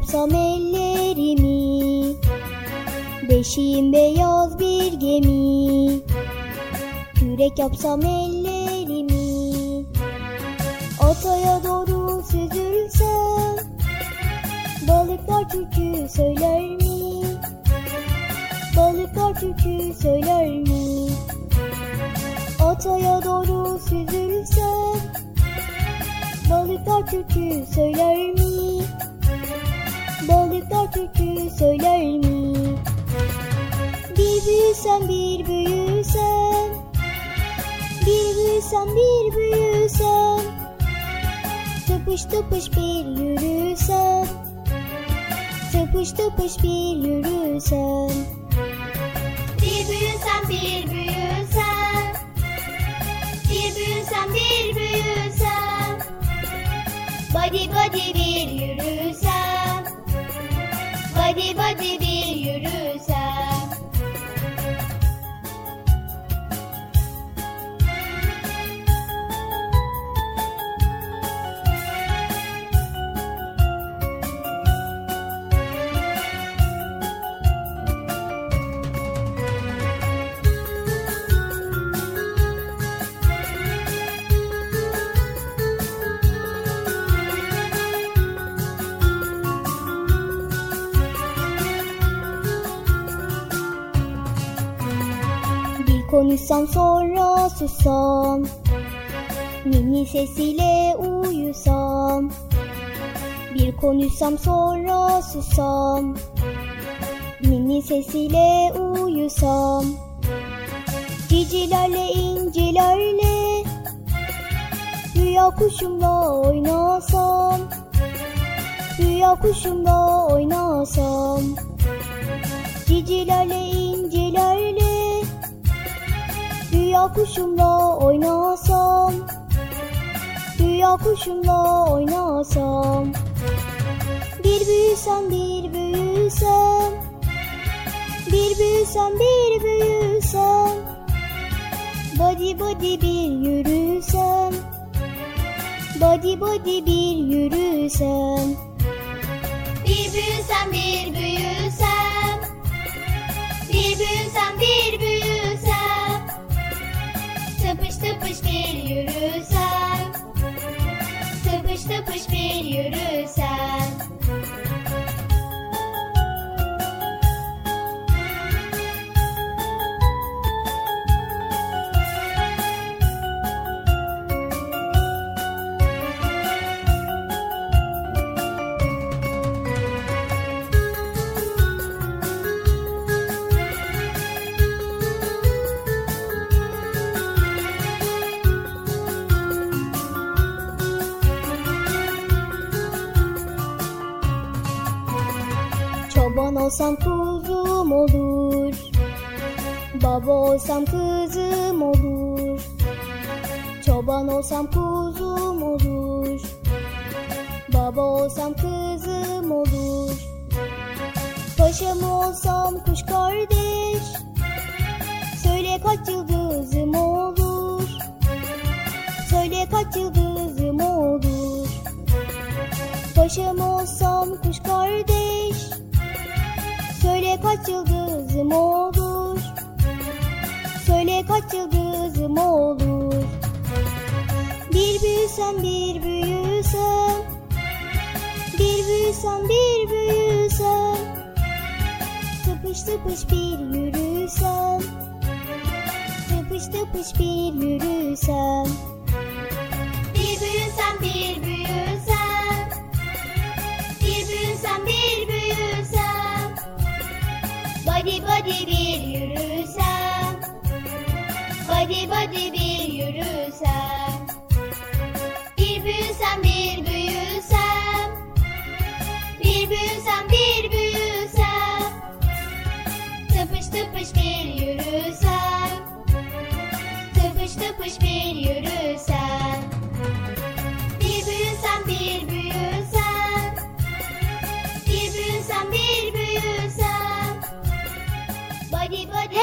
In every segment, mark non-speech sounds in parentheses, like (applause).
Yapsam ellerimi Beşiğim beyaz bir gemi Kürek yapsam ellerimi Ataya doğru süzülsem Balıklar türkü söyler mi? Balıklar türkü söyler mi? Ataya doğru süzülsem Balıklar türkü söyler mi? Söyler mi? Bir büyüsen bir büyüsen. Bir büyüsen bir büyüsen. Tıpış tıpış bir yürüsen. Tıpış tıpış bir yürüsen. Bir büyüsen bir büyüsen. Bir büyüsen bir büyüsen. Body body bir yürüsen Body body bir yürüsen sussam Ninni sesiyle uyusam Bir konuşsam sonra sussam Ninni sesiyle uyusam Cicilerle incilerle Rüya kuşumla oynasam Rüya kuşumla oynasam Cicilerle incilerle Rüya kuşumla oynasam Rüya kuşumla oynasam. Bir büyüsem bir büyüsem Bir büyüsem bir büyüsem. Body body bir yürüsem Body body bir yürüsem. Bir büyüsen bir büyüsen Bir büyüsen bir Tıpış bir yürüsen. Tıpış tıpış bir yürüsen olsam kuzum olur. Baba olsam kızım olur. Çoban olsam kuzum olur. Baba olsam kızım olur. Paşam olsam kuş kardeş. Söyle kaç yıldızım olur. Söyle kaç yıldızım olur. Paşam olsam kuş kardeş Söyle kaç yıldızım olur? Söyle kaç yıldızım olur? Bir büyüsem bir büyüsem Bir büyüsem bir büyüsem Tıpış tıpış bir yürüsem Tıpış tıpış bir yürüsem Bir büyüsen bir büyüsen Body body bir yürüsen Body body bir yürüsen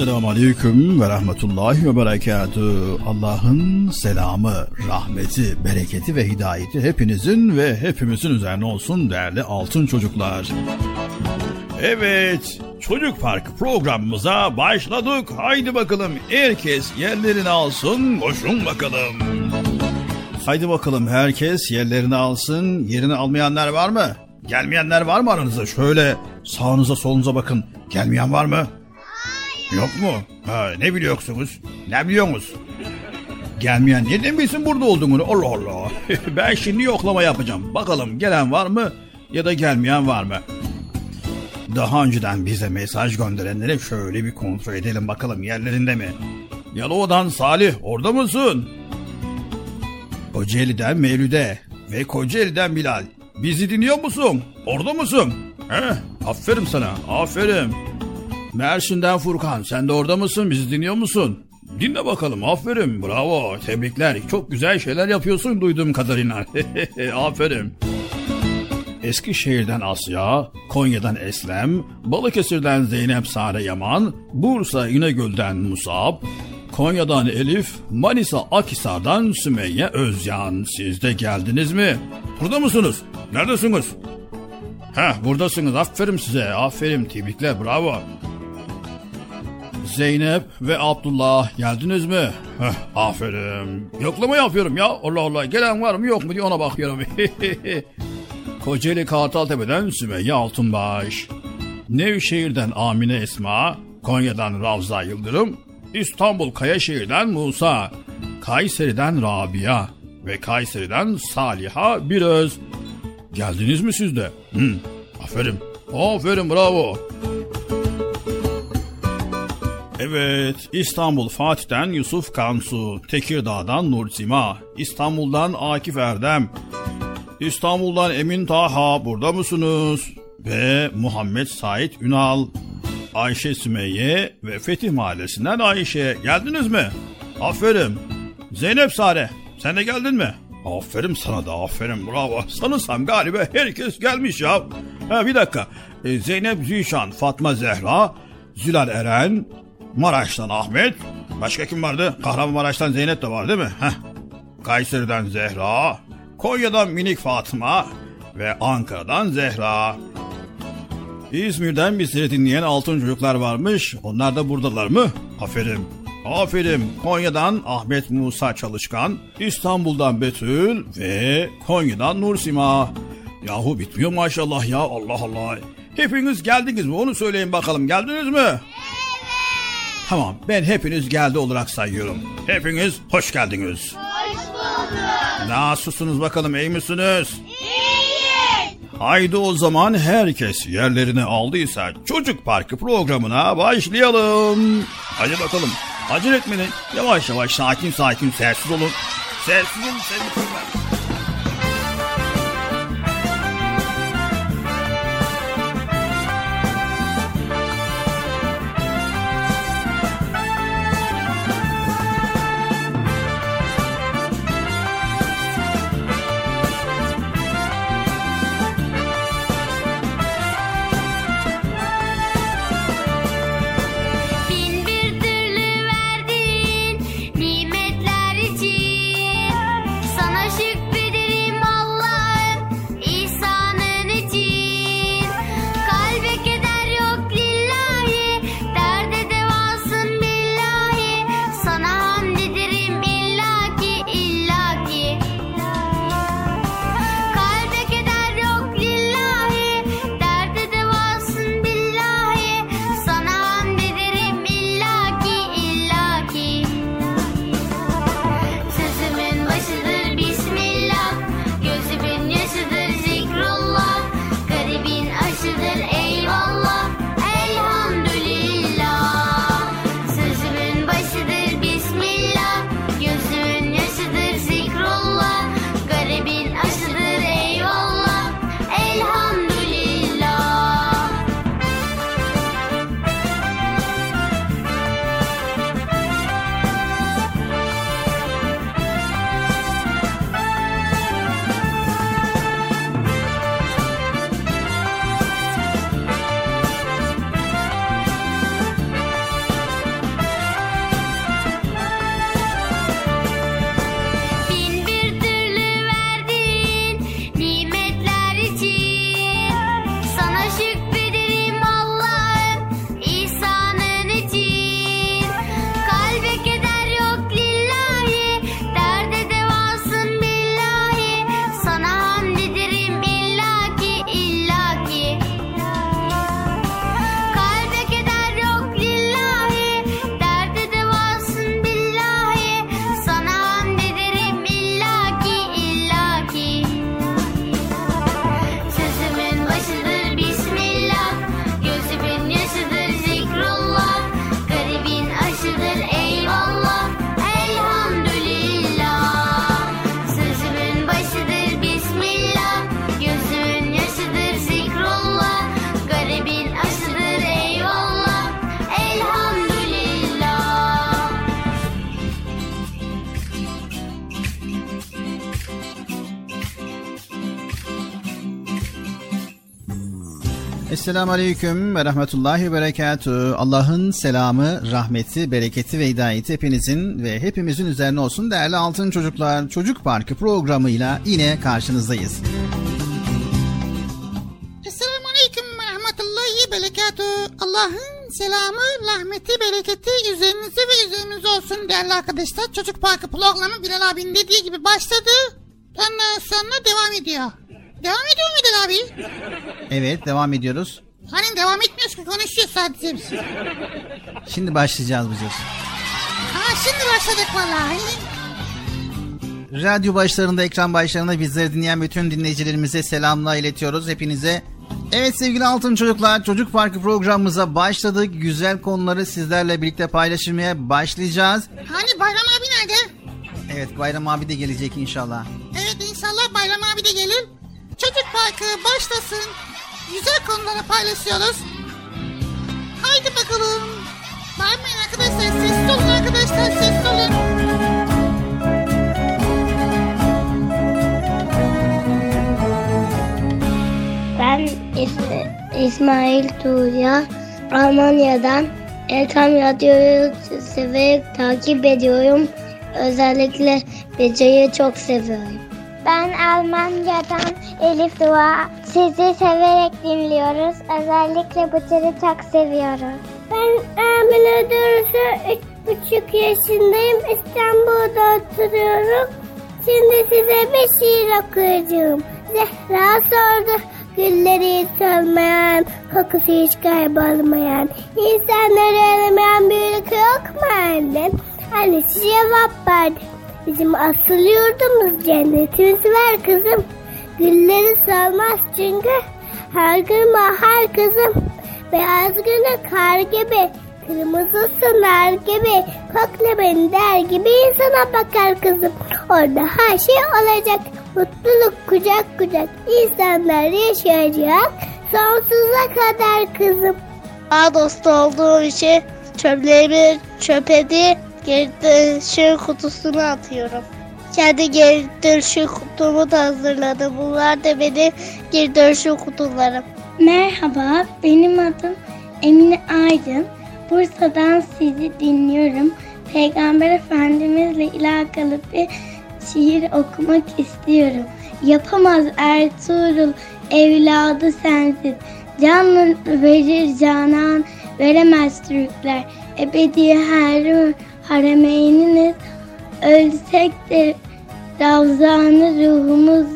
Esselamu Aleyküm ve Rahmetullahi ve Berekatü. Allah'ın selamı, rahmeti, bereketi ve hidayeti hepinizin ve hepimizin üzerine olsun değerli altın çocuklar. Evet, Çocuk Park programımıza başladık. Haydi bakalım herkes yerlerini alsın, koşun bakalım. Haydi bakalım herkes yerlerini alsın. Yerini almayanlar var mı? Gelmeyenler var mı aranızda? Şöyle sağınıza solunuza bakın. Gelmeyen var mı? Yok mu? Ha, ne biliyorsunuz? Ne biliyorsunuz? Gelmeyen nereden bilsin burada olduğunu? Allah Allah. (laughs) ben şimdi yoklama yapacağım. Bakalım gelen var mı ya da gelmeyen var mı? Daha önceden bize mesaj gönderenlere şöyle bir kontrol edelim bakalım yerlerinde mi? Yalova'dan Salih orada mısın? Kocaeli'den Mevlüde ve Kocaeli'den Bilal. Bizi dinliyor musun? Orada mısın? He, aferin sana, aferin. Mersin'den Furkan sen de orada mısın bizi dinliyor musun? Dinle bakalım aferin bravo tebrikler çok güzel şeyler yapıyorsun duyduğum kadarıyla (laughs) aferin. Eskişehir'den Asya, Konya'dan Eslem, Balıkesir'den Zeynep Sare Yaman, Bursa İnegöl'den Musab, Konya'dan Elif, Manisa Akhisar'dan Sümeyye Özyan. Siz de geldiniz mi? Burada mısınız? Neredesiniz? Heh buradasınız aferin size aferin tebrikler bravo. Zeynep ve Abdullah geldiniz mi? Heh, aferin. Yoklama yapıyorum ya. Allah Allah. Gelen var mı yok mu diye ona bakıyorum. (laughs) Kocaeli Kartaltepe'den Sümeyye Altunbaş. Nevşehir'den Amine Esma. Konya'dan Ravza Yıldırım. İstanbul Kayaşehir'den Musa. Kayseri'den Rabia. Ve Kayseri'den Saliha Biröz. Geldiniz mi siz de? Hı, aferin. Aferin bravo. Evet, İstanbul Fatih'ten Yusuf Kansu, Tekirdağ'dan Nursima, İstanbul'dan Akif Erdem, İstanbul'dan Emin Taha, burada mısınız? Ve Muhammed Said Ünal, Ayşe Sümeyye ve Fetih Mahallesi'nden Ayşe. Geldiniz mi? Aferin. Zeynep Sare, sen de geldin mi? Aferin sana da aferin bravo. Sanırsam galiba herkes gelmiş ya. Ha, bir dakika. Ee, Zeynep Zişan, Fatma Zehra, Zülal Eren, Maraş'tan Ahmet. Başka kim vardı? Kahramanmaraş'tan Zeynep de var değil mi? Heh. Kayseri'den Zehra. Konya'dan Minik Fatıma. Ve Ankara'dan Zehra. İzmir'den bizleri dinleyen altın çocuklar varmış. Onlar da buradalar mı? Aferin. Aferin. Konya'dan Ahmet Musa Çalışkan, İstanbul'dan Betül ve Konya'dan Nursima. Yahu bitmiyor maşallah ya Allah Allah. Hepiniz geldiniz mi? Onu söyleyin bakalım. Geldiniz mi? Evet. Tamam ben hepiniz geldi olarak sayıyorum. Hepiniz hoş geldiniz. Hoş bulduk. Nasılsınız bakalım iyi misiniz? İyiyiz. Haydi o zaman herkes yerlerini aldıysa çocuk parkı programına başlayalım. Hadi bakalım. Acele etmeyin. Yavaş yavaş sakin sakin sessiz olun. Sessiz olun sevgili çocuklar. Esselamu Aleyküm ve Rahmetullahi ve Berekatuhu. Allah'ın selamı, rahmeti, bereketi ve hidayeti hepinizin ve hepimizin üzerine olsun değerli altın çocuklar. Çocuk Parkı programıyla yine karşınızdayız. Esselamu Aleyküm ve Rahmetullahi Berekatuhu. Allah'ın selamı, rahmeti, bereketi üzerinize ve üzerinize olsun değerli arkadaşlar. Çocuk Parkı programı Bilal abinin dediği gibi başladı. Ondan sonra devam ediyor. Devam ediyor mu Bilal abi? Evet devam ediyoruz. Hani devam etmiyoruz ki konuşuyoruz sadece biz. Şimdi başlayacağız Bıcır. Ha şimdi başladık vallahi. Radyo başlarında, ekran başlarında bizleri dinleyen bütün dinleyicilerimize selamlar iletiyoruz hepinize. Evet sevgili altın çocuklar, Çocuk Parkı programımıza başladık. Güzel konuları sizlerle birlikte paylaşmaya başlayacağız. Hani Bayram abi nerede? Evet Bayram abi de gelecek inşallah. Evet inşallah Bayram abi de gelir. Çocuk Parkı başlasın. Güzel konuları paylaşıyoruz. Haydi bakalım. Bağırmayın arkadaşlar. Sessiz olun arkadaşlar. Sessiz olun. Ben İs- İsmail Tuğya. Almanya'dan Erkam Radyo'yu severek takip ediyorum. Özellikle Beca'yı çok seviyorum. Ben Almanya'dan Elif Dua. Sizi severek dinliyoruz. Özellikle Bıtır'ı çok seviyoruz. Ben Emine Dürüsü 3,5 yaşındayım. İstanbul'da oturuyorum. Şimdi size bir şiir okuyacağım. Zehra sordu. Gülleri solmayan, kokusu hiç kaybolmayan, insanları elemeyen ülke yok mu annem? Annesi cevap verdi. Bizim asıl yurdumuz cennetimiz var kızım. Gülleri solmaz çünkü her gün bahar kızım. Beyaz günü kar gibi, kırmızı sunar gibi, kokla beni der gibi insana bakar kızım. Orada her şey olacak, mutluluk kucak kucak, insanlar yaşayacak sonsuza kadar kızım. Daha dostu olduğum için çöplerimi çöpe değil geri dönüşüm kutusuna atıyorum. Kendi geri dönüşüm kutumu da hazırladım. Bunlar da benim geri dönüşüm kutularım. Merhaba, benim adım Emine Aydın. Bursa'dan sizi dinliyorum. Peygamber Efendimizle alakalı bir şiir okumak istiyorum. Yapamaz Ertuğrul evladı sensiz. Canlı verir canan veremez Türkler. Ebedi her haremeyniniz. Ölsek de Ravzanı ruhumuz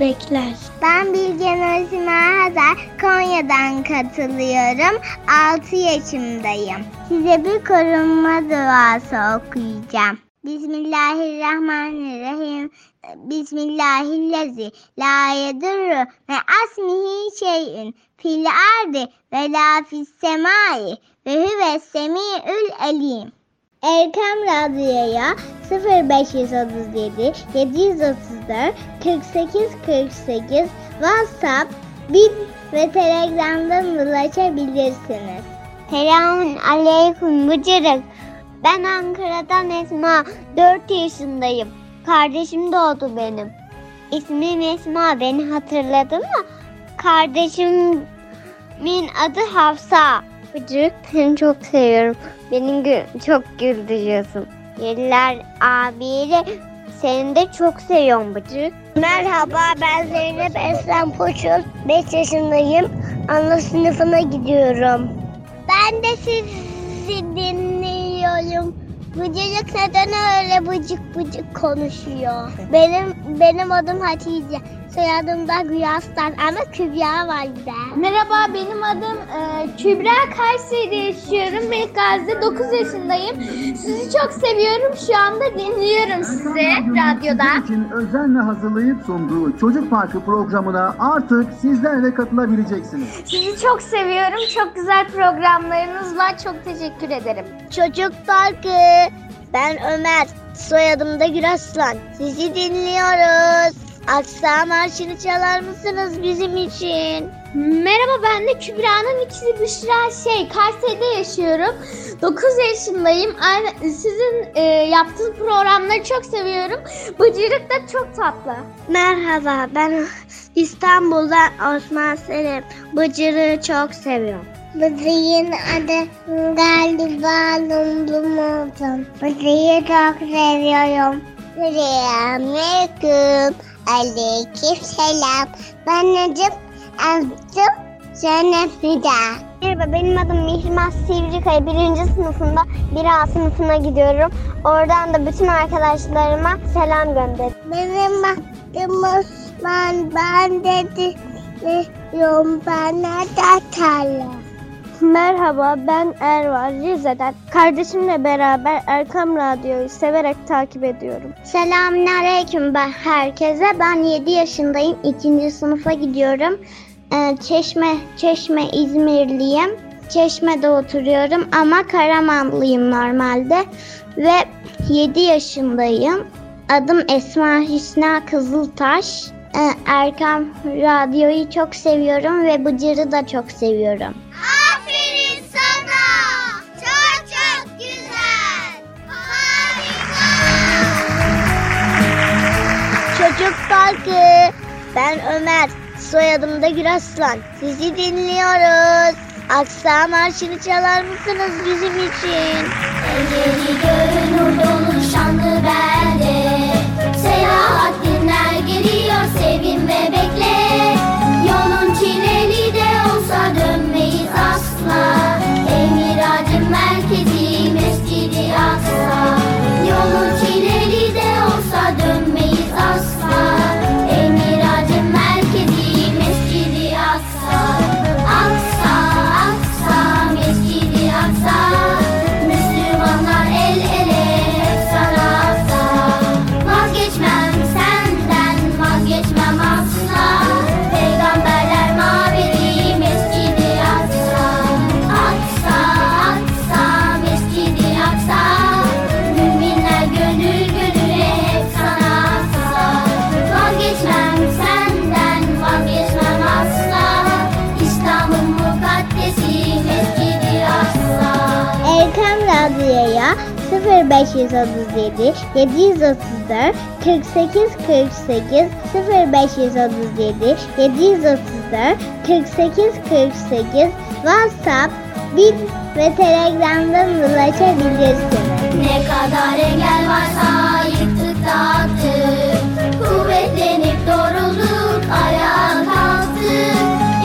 bekler. Ben Bilgen Özma Hazar, Konya'dan katılıyorum. 6 yaşındayım. Size bir korunma duası okuyacağım. Bismillahirrahmanirrahim. Bismillahillezi la yedurru ve asmihi şeyin fil ardi ve la fis semai ve huve semi'ül elim. Erkam Radyo'ya 0537 734 48 48 WhatsApp, Bip ve Telegram'dan ulaşabilirsiniz. Selamun Aleyküm Bıcırık. Ben Ankara'dan Esma. 4 yaşındayım. Kardeşim doğdu benim. İsmim Esma. Beni hatırladın mı? Kardeşimin adı Hafsa. Bıcırık seni çok seviyorum. Beni gü- çok güldürüyorsun. Yediler abiyle seni de çok seviyorum Bıcırık. Merhaba ben Zeynep Esen Poçul. 5 yaşındayım. Ana sınıfına gidiyorum. Ben de sizi dinliyorum. Bıcırık neden öyle bıcık bıcık konuşuyor? Benim benim adım Hatice. Soyadım da Güyaslan ama Kübra var bir de. Merhaba benim adım e, Kübra Kayseri'de yaşıyorum. Melikgazi'de 9 yaşındayım. Sizi çok seviyorum. Şu anda dinliyorum sizi radyoda. için özenle hazırlayıp sunduğu Çocuk Parkı programına artık sizler de katılabileceksiniz. Sizi çok seviyorum. Çok güzel programlarınız var. Çok teşekkür ederim. Çocuk Parkı. Ben Ömer. Soyadım da Güraslan. Sizi dinliyoruz. Aksa marşını çalar mısınız bizim için? Merhaba ben de Kübra'nın ikizi Büşra şey Kayseri'de yaşıyorum. 9 yaşındayım. Aynı, sizin e, yaptığınız programları çok seviyorum. Bıcırık da çok tatlı. Merhaba ben İstanbul'dan Osman Selim. Bıcır'ı çok seviyorum. Bıcır'ın adı galiba Lumlum oldum. Bıcır'ı çok seviyorum. Selamünaleyküm. Aleyküm selam. Ben Necip Abdüm Zeynep Nida. Merhaba benim adım Mihrimah Sivrikaya. Birinci sınıfında 1A sınıfına gidiyorum. Oradan da bütün arkadaşlarıma selam gönderiyorum. Benim adım Osman. Ben dedi diyorum bana da tarla. Merhaba ben Ervar Rize'den. Kardeşimle beraber Erkam Radyo'yu severek takip ediyorum. Selamünaleyküm ben herkese. Ben 7 yaşındayım. 2. sınıfa gidiyorum. Ee, Çeşme, Çeşme İzmirliyim. Çeşme'de oturuyorum ama Karamanlıyım normalde. Ve 7 yaşındayım. Adım Esma Hüsna Kızıltaş. Ee, Erkam Radyo'yu çok seviyorum ve Bıcır'ı da çok seviyorum. Çocuk Parkı. Ben Ömer. Soyadım da Güraslan. Sizi dinliyoruz. Aksa marşını çalar mısınız bizim için? Eceli görünür dolu şanlı belde Selahattinler geliyor sevin ve bekle Yolun çileli de olsa dönmeyiz asla Emiracın merkezi Erkam Radyo'ya 0537 734 48 48 0537 734 48 48 WhatsApp, Bip ve Telegram'dan ulaşabilirsiniz. Ne kadar engel varsa yıktık dağıttık Kuvvetlenip doğrulduk ayağa kalktık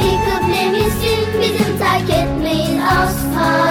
İlk kıblemizsin bizim terk etmeyiz asla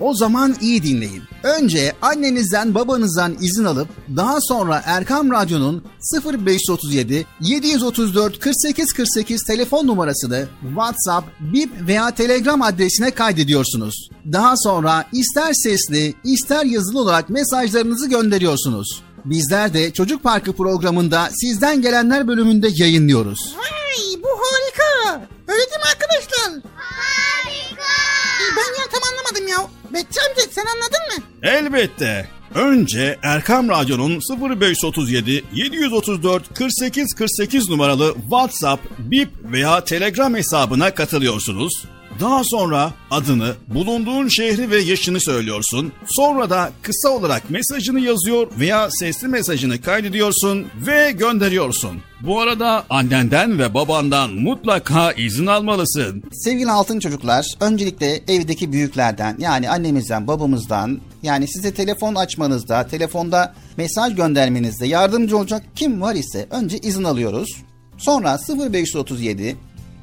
O zaman iyi dinleyin. Önce annenizden babanızdan izin alıp daha sonra Erkam Radyo'nun 0537 734 48 48 telefon numarasını WhatsApp, Bip veya Telegram adresine kaydediyorsunuz. Daha sonra ister sesli ister yazılı olarak mesajlarınızı gönderiyorsunuz. Bizler de Çocuk Parkı programında sizden gelenler bölümünde yayınlıyoruz. Vay bu harika. Öyle değil mi arkadaşlar? Harika. Ben ya tam anlamadım ya. Bekçi amca sen anladın mı? Elbette. Önce Erkam Radyo'nun 0537 734 48 48 numaralı WhatsApp, Bip veya Telegram hesabına katılıyorsunuz. Daha sonra adını, bulunduğun şehri ve yaşını söylüyorsun. Sonra da kısa olarak mesajını yazıyor veya sesli mesajını kaydediyorsun ve gönderiyorsun. Bu arada annenden ve babandan mutlaka izin almalısın. Sevgili altın çocuklar, öncelikle evdeki büyüklerden yani annemizden, babamızdan yani size telefon açmanızda, telefonda mesaj göndermenizde yardımcı olacak kim var ise önce izin alıyoruz. Sonra 0537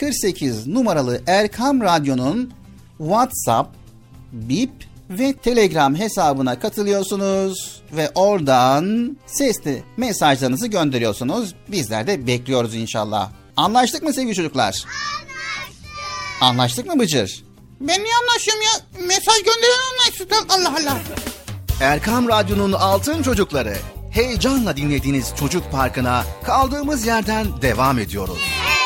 48 numaralı Erkam Radyo'nun WhatsApp, Bip ve Telegram hesabına katılıyorsunuz ve oradan sesli mesajlarınızı gönderiyorsunuz. Bizler de bekliyoruz inşallah. Anlaştık mı sevgili çocuklar? Anlaştık. Anlaştık mı Bıcır? Ben niye anlaşıyorum ya? Mesaj gönderen anlaşsın. Allah Allah. Erkam Radyo'nun Altın Çocukları. Heyecanla dinlediğiniz Çocuk Parkı'na kaldığımız yerden devam ediyoruz. Çocuk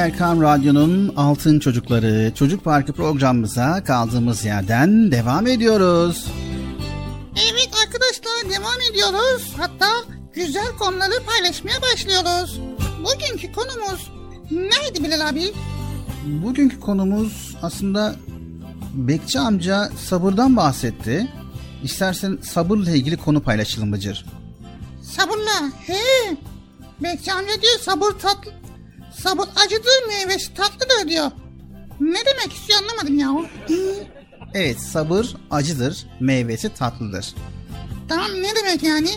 Erkam Radyo'nun Altın Çocukları Çocuk Parkı programımıza kaldığımız yerden devam ediyoruz. Evet arkadaşlar devam ediyoruz. Hatta güzel konuları paylaşmaya başlıyoruz. Bugünkü konumuz neydi Bilal abi? Bugünkü konumuz aslında Bekçi amca sabırdan bahsetti. İstersen sabırla ilgili konu paylaşalım Bıcır. Sabırla. He. Bekçi amca diyor sabır tatlı. Sabır acıdır meyvesi tatlıdır diyor. Ne demek istiyor anlamadım ya. Evet sabır acıdır, meyvesi tatlıdır. Tamam ne demek yani?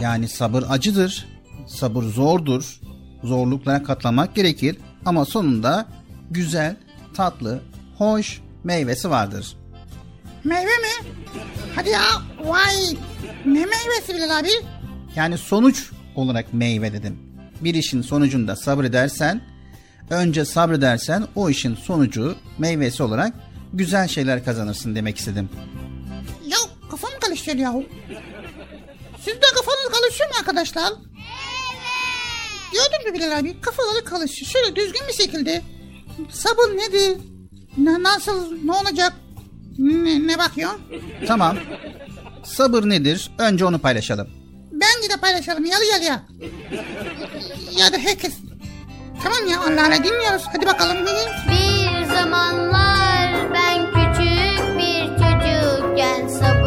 Yani sabır acıdır, sabır zordur, zorluklara katlamak gerekir ama sonunda güzel, tatlı, hoş meyvesi vardır. Meyve mi? Hadi ya. Vay. Ne meyvesi Bilal abi? Yani sonuç olarak meyve dedim. Bir işin sonucunda sabredersen, önce sabredersen o işin sonucu meyvesi olarak güzel şeyler kazanırsın demek istedim. Ya kafam karışıyor ya. Siz de kafanız karışıyor mu arkadaşlar? Evet. Gördün mü Bilal abi? Kafaları karışıyor. Şöyle düzgün bir şekilde. Sabır nedir? Ne, nasıl? Ne olacak? Ne, ne bakıyor? Tamam. Sabır nedir? Önce onu paylaşalım. Bence de paylaşalım yarı yarıya. Ya da herkes. Tamam ya Allah Allah dinliyoruz. Hadi bakalım. Bir zamanlar ben küçük bir çocukken sabır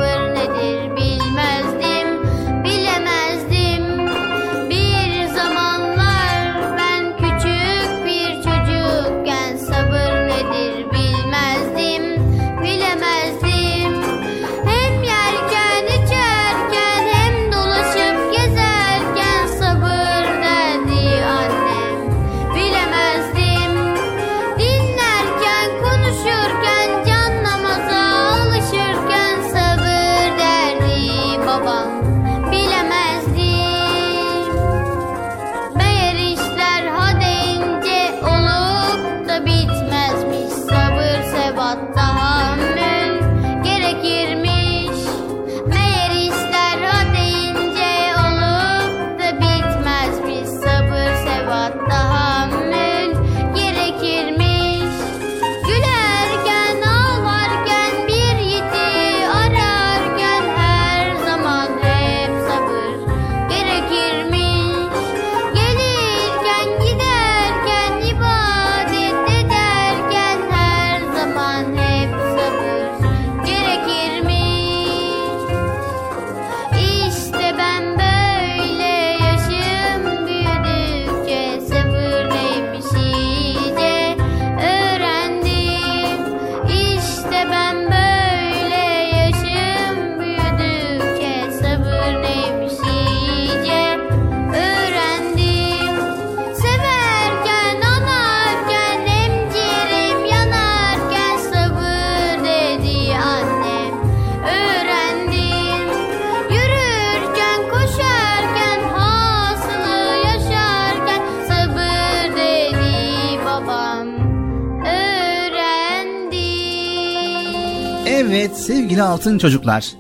altın çocuklar.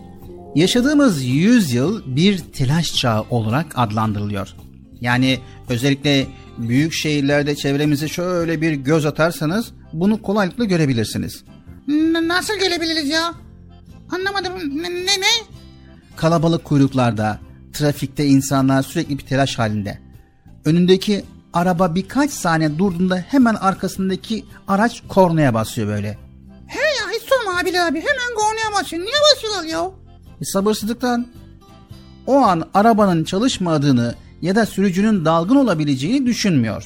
Yaşadığımız yüzyıl bir telaş çağı olarak adlandırılıyor. Yani özellikle büyük şehirlerde çevremize şöyle bir göz atarsanız bunu kolaylıkla görebilirsiniz. N- nasıl gelebiliriz ya? Anlamadım. Ne ne? ne? Kalabalık kuyruklarda, trafikte insanlar sürekli bir telaş halinde. Önündeki araba birkaç saniye durduğunda hemen arkasındaki araç kornaya basıyor böyle. Sorma abi. Hemen kornaya basıyor. Niye basıyorlar ya? E, sabırsızlıktan. O an arabanın çalışmadığını ya da sürücünün dalgın olabileceğini düşünmüyor.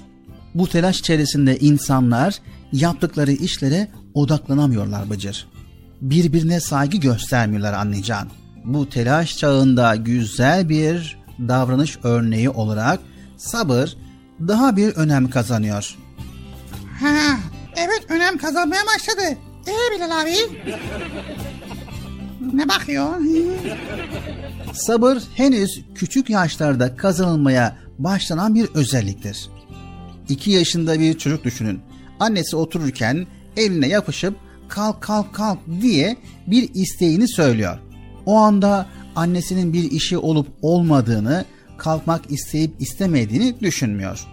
Bu telaş içerisinde insanlar yaptıkları işlere odaklanamıyorlar Bıcır. Birbirine saygı göstermiyorlar anlayacağın. Bu telaş çağında güzel bir davranış örneği olarak sabır daha bir önem kazanıyor. Ha, evet önem kazanmaya başladı. Ee Bilal abi? Ne bakıyor? Sabır henüz küçük yaşlarda kazanılmaya başlanan bir özelliktir. 2 yaşında bir çocuk düşünün. Annesi otururken eline yapışıp kalk kalk kalk diye bir isteğini söylüyor. O anda annesinin bir işi olup olmadığını, kalkmak isteyip istemediğini düşünmüyor.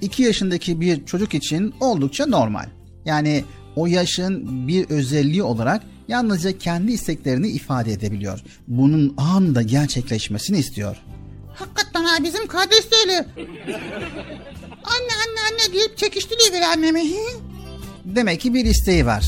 2 yaşındaki bir çocuk için oldukça normal. Yani o yaşın bir özelliği olarak yalnızca kendi isteklerini ifade edebiliyor. Bunun anında gerçekleşmesini istiyor. Hakikaten ha bizim kardeş de öyle. Anne anne anne deyip çekiştiriyor annemi. Demek ki bir isteği var.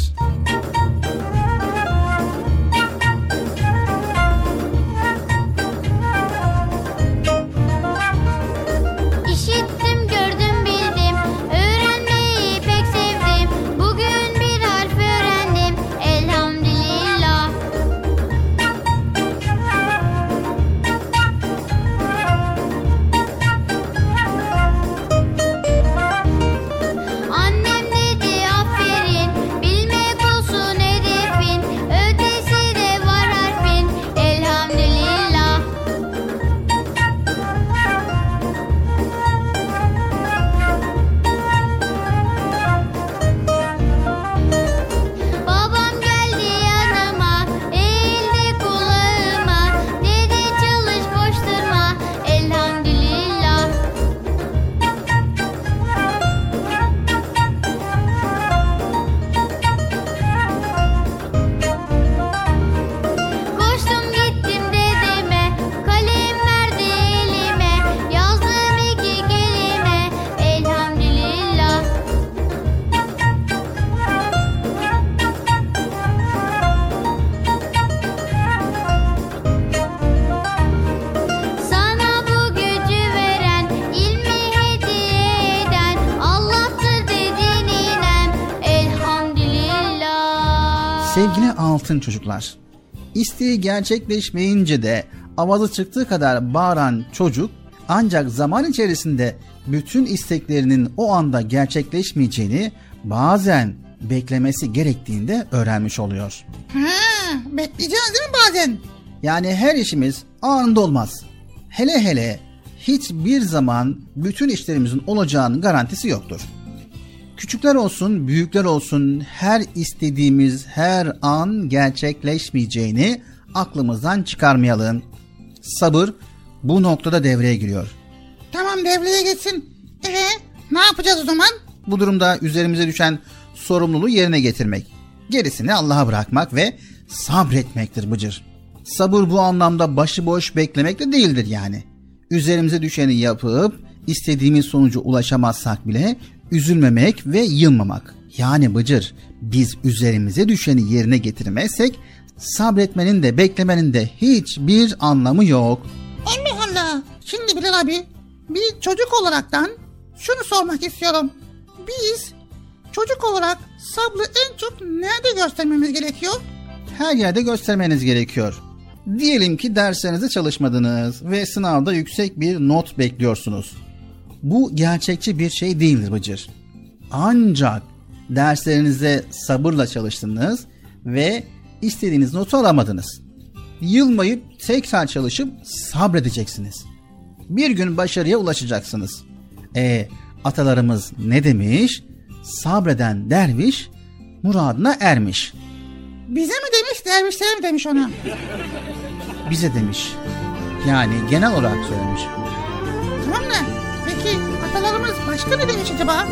Altın çocuklar, isteği gerçekleşmeyince de avazı çıktığı kadar bağıran çocuk ancak zaman içerisinde bütün isteklerinin o anda gerçekleşmeyeceğini bazen beklemesi gerektiğinde öğrenmiş oluyor. Ha, bekleyeceğiz değil mi bazen? Yani her işimiz anında olmaz. Hele hele hiçbir zaman bütün işlerimizin olacağının garantisi yoktur. Küçükler olsun, büyükler olsun her istediğimiz her an gerçekleşmeyeceğini aklımızdan çıkarmayalım. Sabır bu noktada devreye giriyor. Tamam devreye geçsin. Ee, ne yapacağız o zaman? Bu durumda üzerimize düşen sorumluluğu yerine getirmek. Gerisini Allah'a bırakmak ve sabretmektir Bıcır. Sabır bu anlamda başıboş beklemek de değildir yani. Üzerimize düşeni yapıp istediğimiz sonuca ulaşamazsak bile üzülmemek ve yılmamak. Yani Bıcır biz üzerimize düşeni yerine getirmezsek sabretmenin de beklemenin de hiçbir anlamı yok. Allah Allah. Şimdi Bilal abi bir çocuk olaraktan şunu sormak istiyorum. Biz çocuk olarak sabrı en çok nerede göstermemiz gerekiyor? her yerde göstermeniz gerekiyor. Diyelim ki derslerinizde çalışmadınız ve sınavda yüksek bir not bekliyorsunuz. Bu gerçekçi bir şey değildir Bıcır. Ancak derslerinize sabırla çalıştınız ve istediğiniz notu alamadınız. Yılmayıp tekrar çalışıp sabredeceksiniz. Bir gün başarıya ulaşacaksınız. E atalarımız ne demiş? Sabreden derviş muradına ermiş. Bize mi demiş, dervişlere mi demiş ona? Bize demiş. Yani genel olarak söylemiş. Tamam da başka neden için acaba?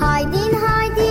Haydin haydin.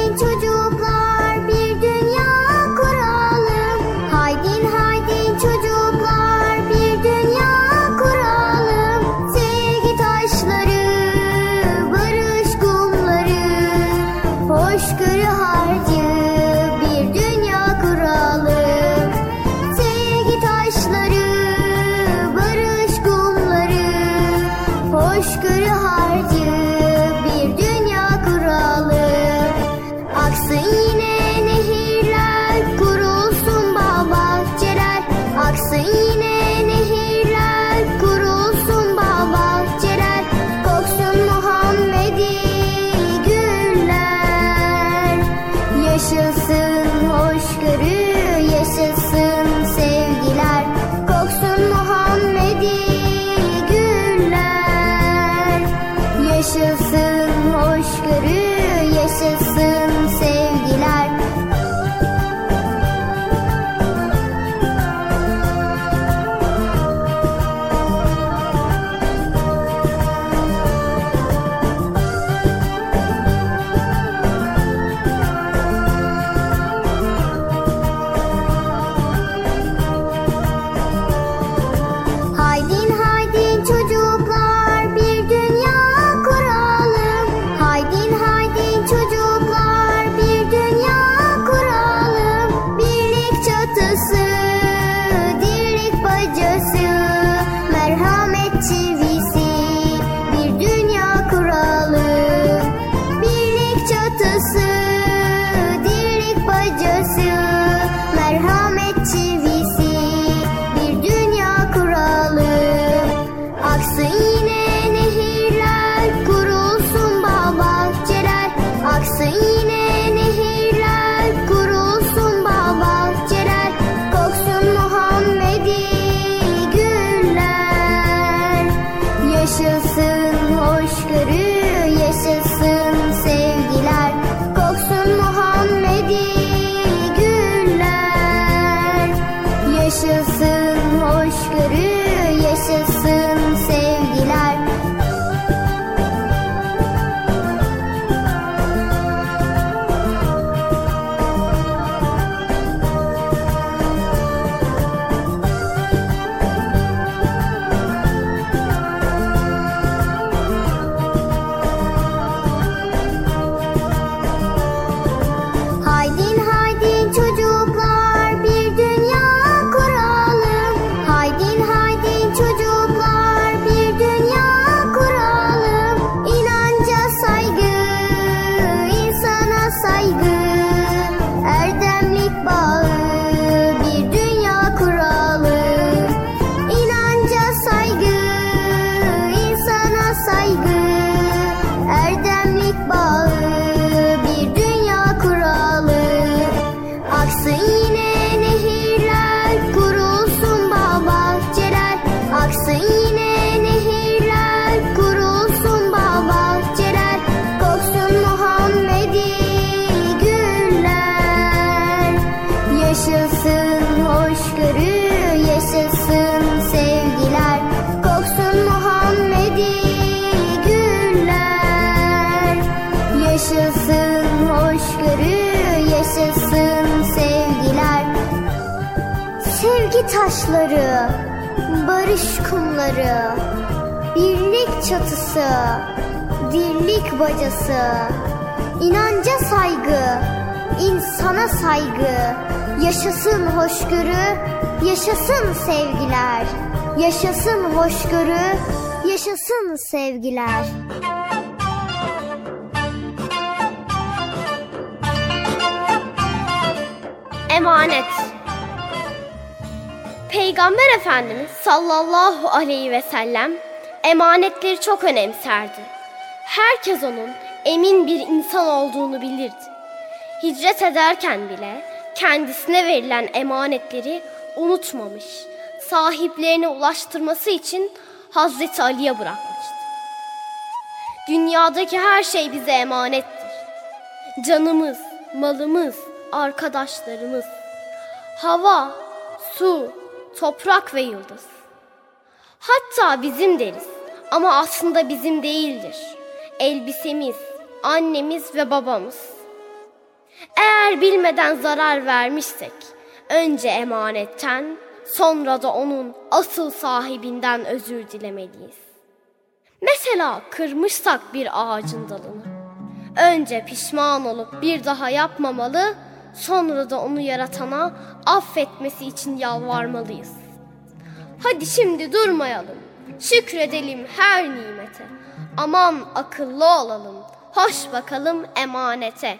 bacası. İnanca saygı, insana saygı. Yaşasın hoşgörü, yaşasın sevgiler. Yaşasın hoşgörü, yaşasın sevgiler. Emanet Peygamber Efendimiz sallallahu aleyhi ve sellem emanetleri çok önemserdi. Herkes onun emin bir insan olduğunu bilirdi. Hicret ederken bile kendisine verilen emanetleri unutmamış, sahiplerine ulaştırması için Hazreti Ali'ye bırakmıştı. Dünyadaki her şey bize emanettir. Canımız, malımız, arkadaşlarımız, hava, su, toprak ve yıldız. Hatta bizim deriz ama aslında bizim değildir.'' Elbisemiz, annemiz ve babamız. Eğer bilmeden zarar vermişsek, önce emanetten, sonra da onun asıl sahibinden özür dilemeliyiz. Mesela kırmışsak bir ağacın dalını. Önce pişman olup bir daha yapmamalı, sonra da onu yaratana affetmesi için yalvarmalıyız. Hadi şimdi durmayalım. Şükredelim her nimete. Aman akıllı olalım. Hoş bakalım emanete.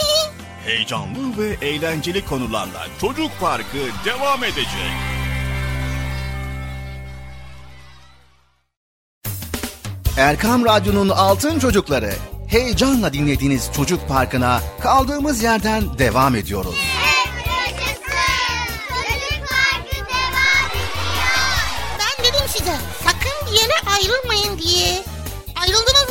Heyecanlı ve eğlenceli konularla Çocuk Parkı devam edecek. Erkam Radyo'nun Altın Çocukları heyecanla dinlediğiniz Çocuk Parkı'na kaldığımız yerden devam ediyoruz. Ben dedim size sakın bir yere ayrılmayın diye. Ayrıldınız?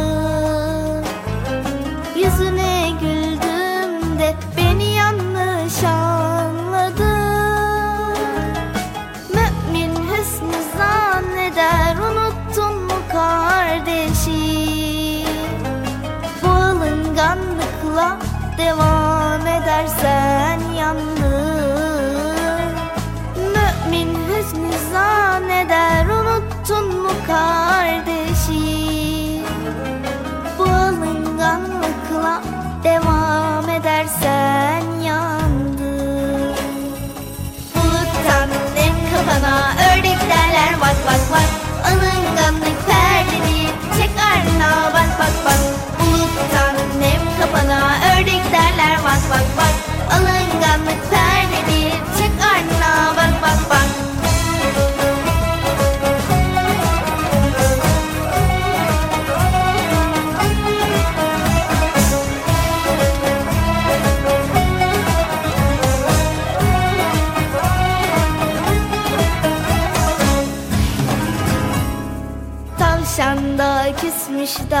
devam edersen yandın Mümin hüsnü zanneder unuttun mu kardeşi? Bu alınganlıkla devam edersen yandın Buluttan nem kafana ördek derler bak bak bak. Alınganlık perdeni çek ardına bak bak bak. Buluttan kafana ördek derler bak bak bak. Alınganlık perdeni çek ardına bak bak bak. Tavşan da küsmüş da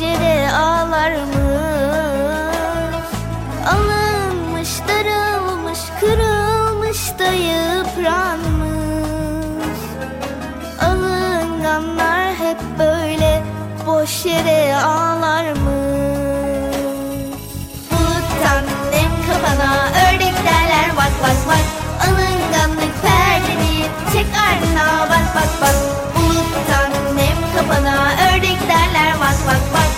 mahşere ağlar mı? Alınmış, darılmış, kırılmış da yıpranmış Alınganlar hep böyle boş yere ağlar mı? Buluttan nem kafana ördek derler bak bak bak Alınganlık perdeni çek ardına bak bak bak Buluttan nem kafana ördek derler bak bak bak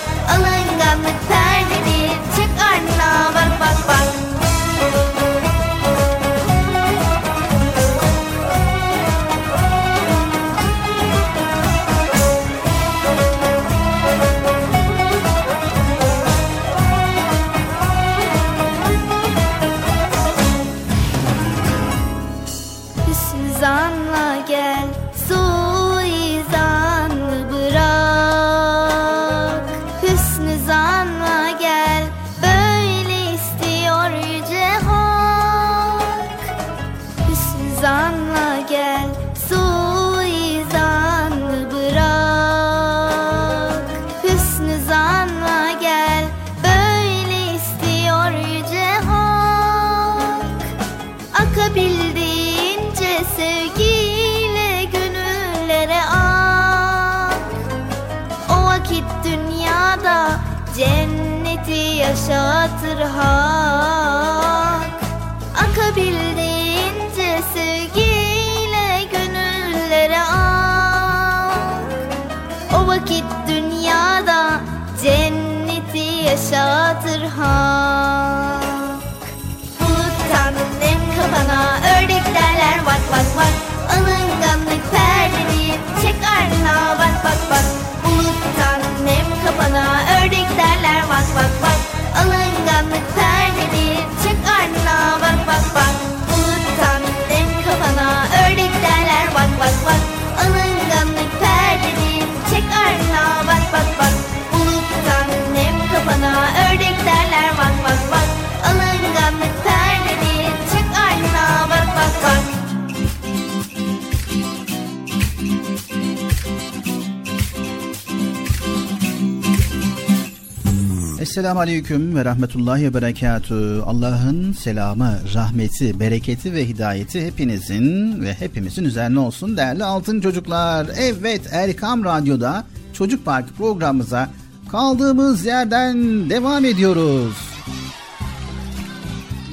Esselamu Aleyküm ve Rahmetullahi ve Berekatü. Allah'ın selamı, rahmeti, bereketi ve hidayeti hepinizin ve hepimizin üzerine olsun değerli altın çocuklar. Evet Erkam Radyo'da Çocuk Park programımıza kaldığımız yerden devam ediyoruz.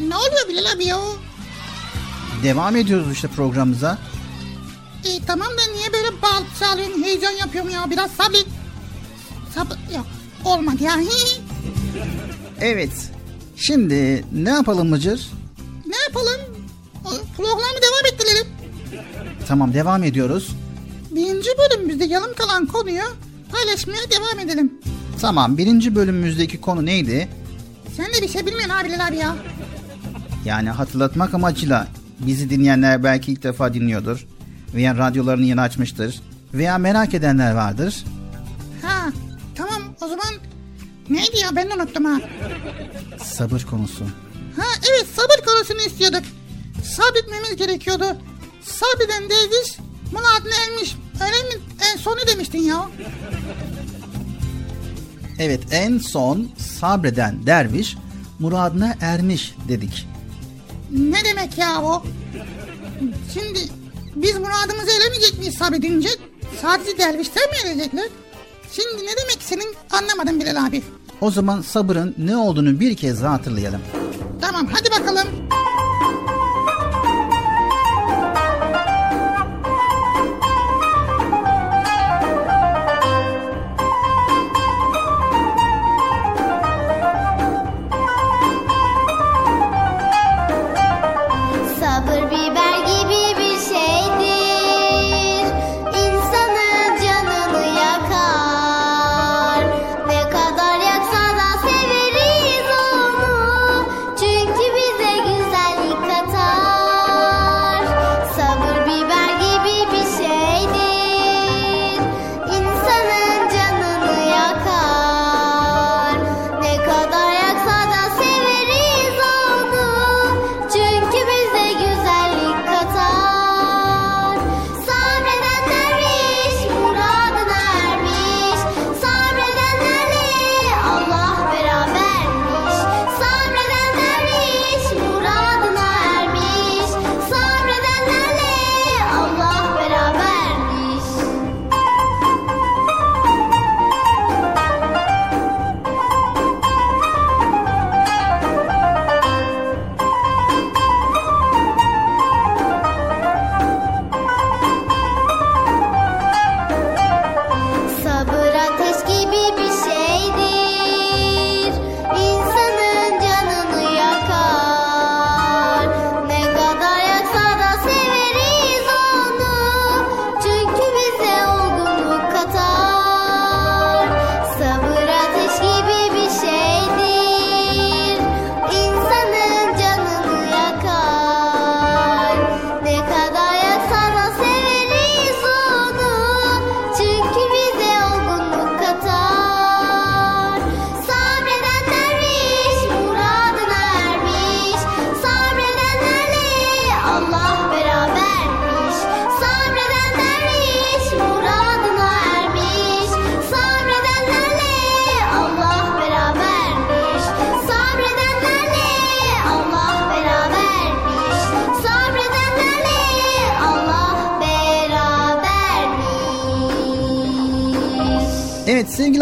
Ne oluyor Bilal abi ya? Devam ediyoruz işte programımıza. E, tamam da niye böyle bağlı çağırıyorsun heyecan yapıyorum ya biraz sabret. Sabır yok olmadı ya. Evet. Şimdi ne yapalım Mıcır? ne yapalım? Programı devam ettirelim. Tamam devam ediyoruz. Birinci bölümümüzde yarım kalan konuyu paylaşmaya devam edelim. Tamam birinci bölümümüzdeki konu neydi? Sen de bir şey bilmiyorsun abi Bilal abi ya. Yani hatırlatmak amacıyla bizi dinleyenler belki ilk defa dinliyordur. Veya radyolarını yeni açmıştır. Veya merak edenler vardır. Ha tamam o zaman neydi ya ben unuttum ha. Sabır konusu. Ha evet sabır konusunu istiyorduk. Sabretmemiz gerekiyordu. Sabreden derviş muradına ermiş. Öyle mi? En sonu demiştin ya. Evet en son sabreden derviş muradına ermiş dedik. Ne demek ya o? Şimdi biz muradımızı eremeyecek miyiz sabredince? Sadece dervişler mi erecekler? Şimdi ne demek senin anlamadım Bilal abi. O zaman sabırın ne olduğunu bir kez daha hatırlayalım. Tamam hadi bakalım.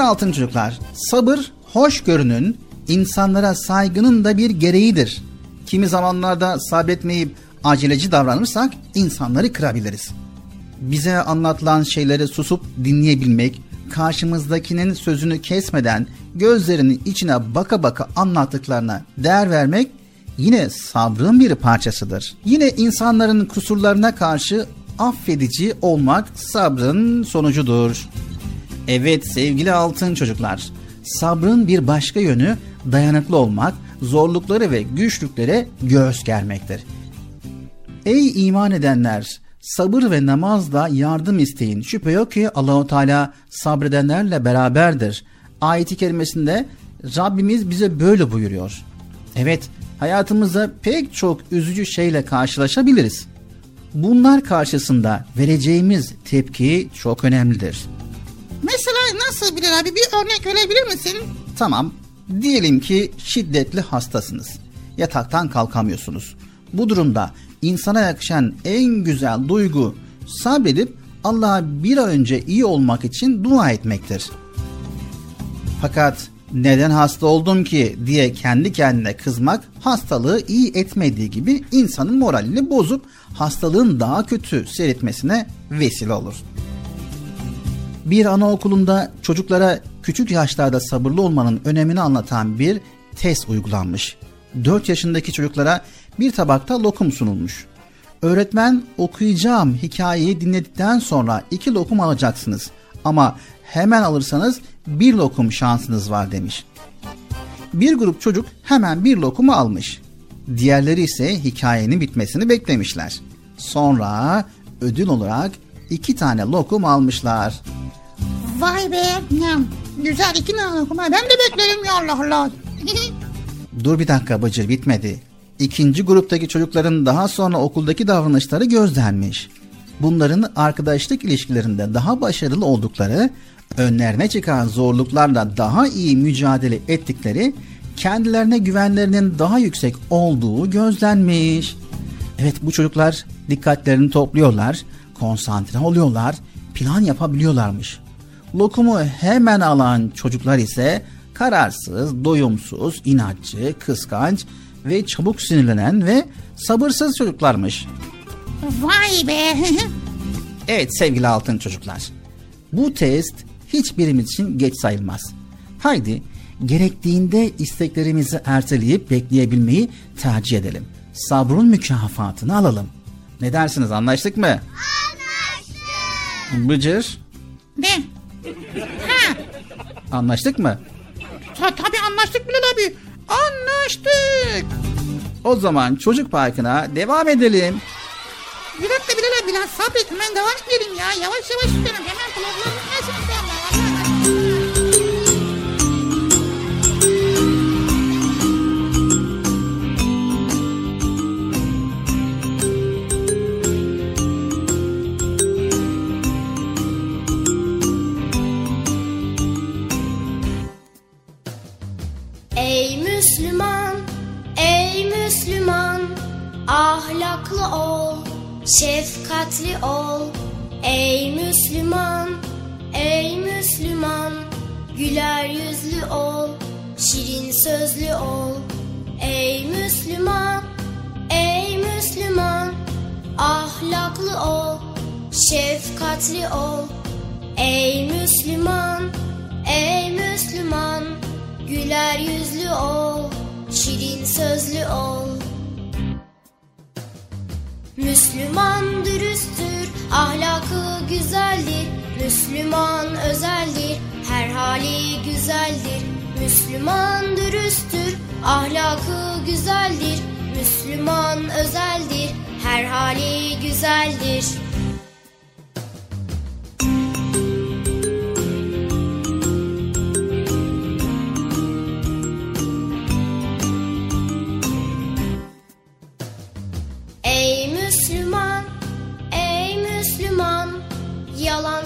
Altın çocuklar, sabır hoşgörünün, insanlara saygının da bir gereğidir. Kimi zamanlarda sabretmeyip aceleci davranırsak insanları kırabiliriz. Bize anlatılan şeyleri susup dinleyebilmek, karşımızdakinin sözünü kesmeden gözlerinin içine baka baka anlattıklarına değer vermek yine sabrın bir parçasıdır. Yine insanların kusurlarına karşı affedici olmak sabrın sonucudur. Evet sevgili altın çocuklar, sabrın bir başka yönü dayanıklı olmak, zorlukları ve güçlüklere göğüs germektir. Ey iman edenler! Sabır ve namazla yardım isteyin. Şüphe yok ki Allahu Teala sabredenlerle beraberdir. Ayeti kerimesinde Rabbimiz bize böyle buyuruyor. Evet, hayatımızda pek çok üzücü şeyle karşılaşabiliriz. Bunlar karşısında vereceğimiz tepki çok önemlidir. Mesela nasıl Bilal abi bir örnek verebilir misin? Tamam, diyelim ki şiddetli hastasınız. Yataktan kalkamıyorsunuz. Bu durumda insana yakışan en güzel duygu sabredip Allah'a bir an önce iyi olmak için dua etmektir. Fakat neden hasta oldum ki diye kendi kendine kızmak hastalığı iyi etmediği gibi insanın moralini bozup hastalığın daha kötü seyretmesine vesile olur. Bir anaokulunda çocuklara küçük yaşlarda sabırlı olmanın önemini anlatan bir test uygulanmış. 4 yaşındaki çocuklara bir tabakta lokum sunulmuş. Öğretmen okuyacağım hikayeyi dinledikten sonra iki lokum alacaksınız ama hemen alırsanız bir lokum şansınız var demiş. Bir grup çocuk hemen bir lokumu almış. Diğerleri ise hikayenin bitmesini beklemişler. Sonra ödül olarak iki tane lokum almışlar. Vay be. Güzel iki tane okuma. Ben de beklerim ya Allah Allah. (laughs) Dur bir dakika Bıcır bitmedi. İkinci gruptaki çocukların daha sonra okuldaki davranışları gözlenmiş. Bunların arkadaşlık ilişkilerinde daha başarılı oldukları, önlerine çıkan zorluklarla daha iyi mücadele ettikleri, kendilerine güvenlerinin daha yüksek olduğu gözlenmiş. Evet bu çocuklar dikkatlerini topluyorlar, konsantre oluyorlar, plan yapabiliyorlarmış. Lokumu hemen alan çocuklar ise kararsız, doyumsuz, inatçı, kıskanç ve çabuk sinirlenen ve sabırsız çocuklarmış. Vay be. (laughs) evet sevgili altın çocuklar. Bu test hiçbirimiz için geç sayılmaz. Haydi gerektiğinde isteklerimizi erteleyip bekleyebilmeyi tercih edelim. Sabrın mükafatını alalım. Ne dersiniz anlaştık mı? Bıcır. Ne? Ha. Anlaştık mı? Ta tabii anlaştık Bilal abi. Anlaştık. O zaman çocuk parkına devam edelim. Bir dakika Bilal abi biraz sabret hemen devam edelim ya. Yavaş yavaş gidelim hemen kulaklarım nasıl Ey Müslüman, ey Müslüman, ahlaklı ol, şefkatli ol. Ey Müslüman, ey Müslüman, güler yüzlü ol, şirin sözlü ol. Ey Müslüman, ey Müslüman, ahlaklı ol, şefkatli ol. Ey Müslüman, ey Müslüman, Güler yüzlü ol, şirin sözlü ol. Müslüman dürüsttür, ahlakı güzeldir. Müslüman özeldir, her hali güzeldir. Müslüman dürüsttür, ahlakı güzeldir. Müslüman özeldir, her hali güzeldir.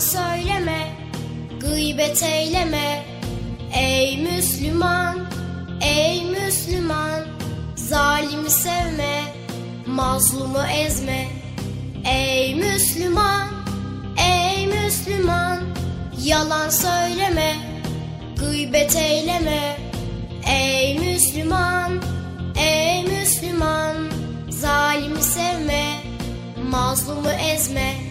Söyleme, gıybet eyleme. Ey Müslüman, ey Müslüman, zalimi sevme, mazlumu ezme. Ey Müslüman, ey Müslüman, Yalan söyleme, gıybet eyleme Ey Müslüman, ey Müslüman Zalimi sevme, mazlumu ezme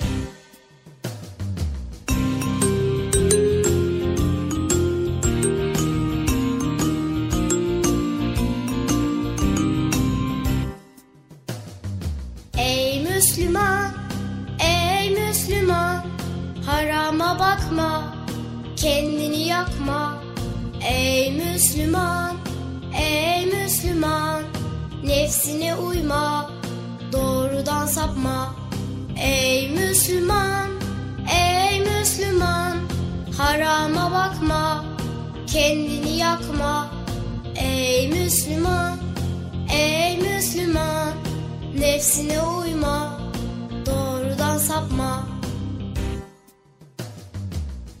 bakma, kendini yakma. Ey Müslüman, ey Müslüman Nefsine uyma, doğrudan sapma. Ey Müslüman, ey Müslüman Harama bakma, kendini yakma. Ey Müslüman, ey Müslüman Nefsine uyma, doğrudan sapma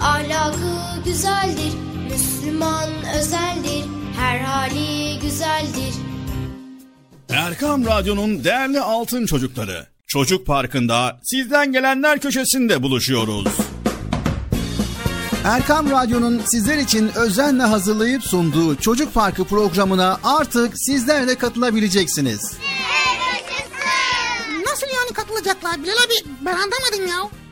ahlakı güzeldir Müslüman özeldir, her hali güzeldir Erkam Radyo'nun değerli altın çocukları. Çocuk Parkı'nda sizden gelenler köşesinde buluşuyoruz. Erkam Radyo'nun sizler için özenle hazırlayıp sunduğu Çocuk Parkı programına artık sizler de katılabileceksiniz. Nasıl yani katılacaklar Bilal abi ben anlamadım ya.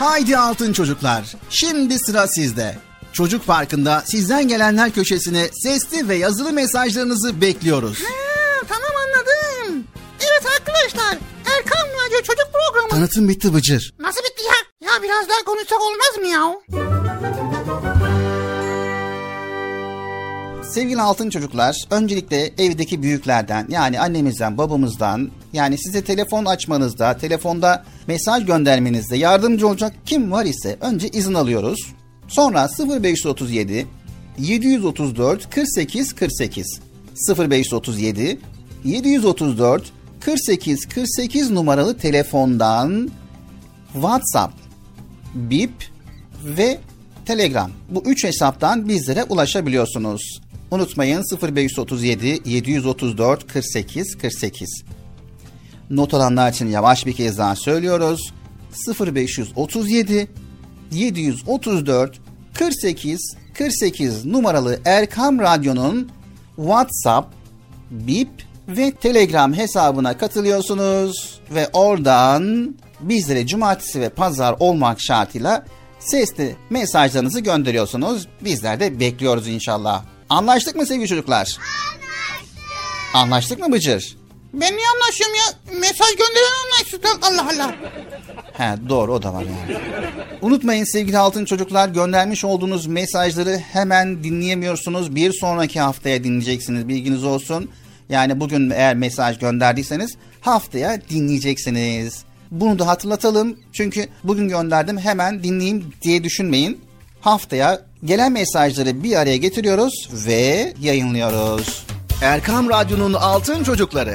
Haydi altın çocuklar. Şimdi sıra sizde. Çocuk Parkı'nda sizden gelenler köşesine sesli ve yazılı mesajlarınızı bekliyoruz. Ha, tamam anladım. Evet arkadaşlar Erkan Radyo Çocuk Programı. Tanıtım bitti Bıcır. Nasıl bitti ya? Ya biraz daha konuşsak olmaz mı ya? Sevgili altın çocuklar, öncelikle evdeki büyüklerden yani annemizden, babamızdan yani size telefon açmanızda, telefonda mesaj göndermenizde yardımcı olacak kim var ise önce izin alıyoruz. Sonra 0537 734 48 48 0537 734 48 48 numaralı telefondan WhatsApp, Bip ve Telegram. Bu üç hesaptan bizlere ulaşabiliyorsunuz. Unutmayın 0537 734 48 48. Not alanlar için yavaş bir kez daha söylüyoruz. 0537 734 48 48 numaralı Erkam Radyo'nun WhatsApp, Bip ve Telegram hesabına katılıyorsunuz ve oradan bizlere cumartesi ve pazar olmak şartıyla sesli mesajlarınızı gönderiyorsunuz. Bizler de bekliyoruz inşallah. Anlaştık mı sevgili çocuklar? Anlaştık. Anlaştık mı Bıcır? Ben niye anlaşıyorum ya? Mesaj gönderen anlaştık. Allah Allah. He doğru o da var yani. Unutmayın sevgili altın çocuklar göndermiş olduğunuz mesajları hemen dinleyemiyorsunuz. Bir sonraki haftaya dinleyeceksiniz bilginiz olsun. Yani bugün eğer mesaj gönderdiyseniz haftaya dinleyeceksiniz. Bunu da hatırlatalım. Çünkü bugün gönderdim hemen dinleyeyim diye düşünmeyin. Haftaya gelen mesajları bir araya getiriyoruz ve yayınlıyoruz. Erkam Radyo'nun Altın Çocukları.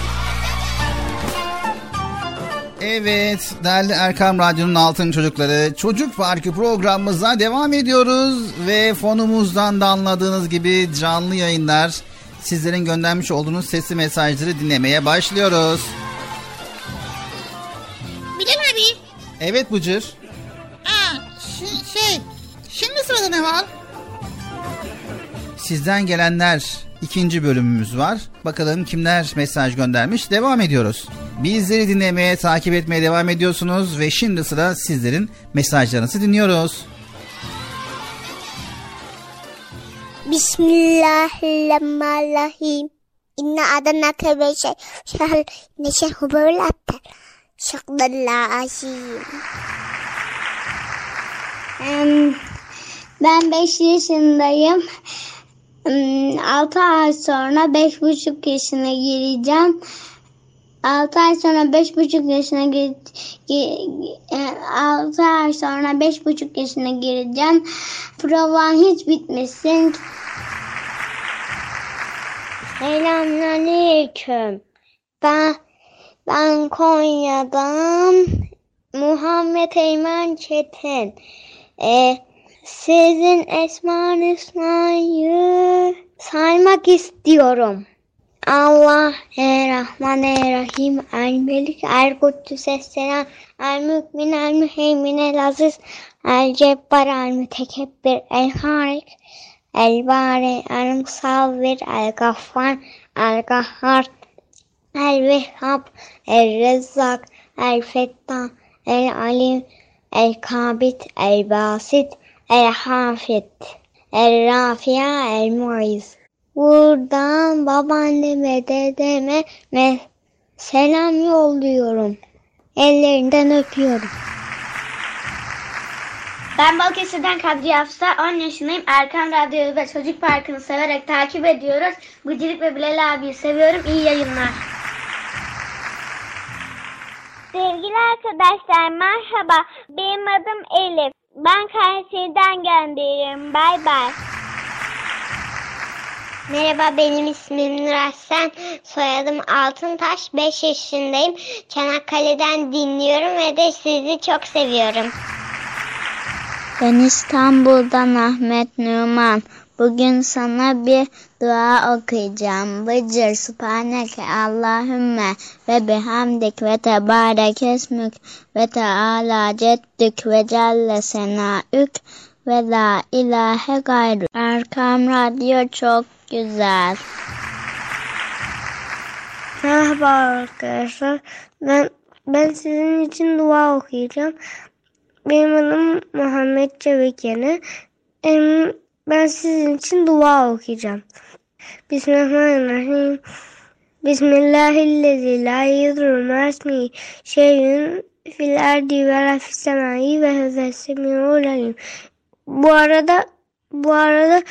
Evet değerli Erkam Radyo'nun altın çocukları Çocuk Parkı programımıza devam ediyoruz ve fonumuzdan da anladığınız gibi canlı yayınlar sizlerin göndermiş olduğunuz sesli mesajları dinlemeye başlıyoruz. Bilal abi. Evet Bıcır. Aa, şi- şey. Şimdi sırada ne var? Sizden gelenler ikinci bölümümüz var. Bakalım kimler mesaj göndermiş. Devam ediyoruz. Bizleri dinlemeye, takip etmeye devam ediyorsunuz ve şimdi sıra sizlerin mesajlarınızı dinliyoruz. Bismillahirrahmanirrahim. İnna adana ve şey. Şehr neşehu böyle aptal. Şakdallah aşim. Ben 5 yaşındayım. 6 ay sonra 5,5 yaşına gireceğim. 6 ay sonra 5,5 yaşına gir, gi- e, 6 ay sonra 5,5 yaşına gireceğim. Provan hiç bitmesin. Selamünaleyküm. Ben ben Konya'dan Muhammed Eymen Çetin. Ee, sizin Esma Hüsna'yı saymak istiyorum. Allah Rahman Rahim El Melik El Kuddüs Esselam El Mümin El Müheymin El Aziz El Cebbar El Mütekebbir El Harik El Bari El Musavvir El Gaffar El Gahhar El Vehhab El Rezzak El Fettah El Alim El Kabit El Basit El Hafid El Rafia El Muiz Buradan babaanneme, dedeme ve selam yolluyorum. Ellerinden öpüyorum. Ben Balıkesir'den Kadriye Hafsa, 10 yaşındayım. Erkan Radyo'yu ve Çocuk Parkı'nı severek takip ediyoruz. Bıcırık ve Bilal abiyi seviyorum. İyi yayınlar. Sevgili arkadaşlar merhaba. Benim adım Elif. Ben Kayseri'den gönderiyorum. Bay bay. Merhaba benim ismim Nuraslan. Soyadım Altıntaş. 5 yaşındayım. Çanakkale'den dinliyorum ve de sizi çok seviyorum. Ben İstanbul'dan Ahmet Numan. Bugün sana bir dua okuyacağım. Bıcır subhaneke Allahümme ve bihamdik ve tebarek esmük ve teala ceddük ve celle senaük ve la ilahe gayrı. Erkam Radyo çok güzel. Merhaba arkadaşlar. Ben ben sizin için dua okuyacağım. Benim adım Muhammed Çevikeni. Em, Ben sizin için dua okuyacağım. Bismillahirrahmanirrahim. Bismillahirrahmanirrahim. La yedru masmi şeyün fil ardi ve fis ve huves semi'ul alim. Bu arada Bu arada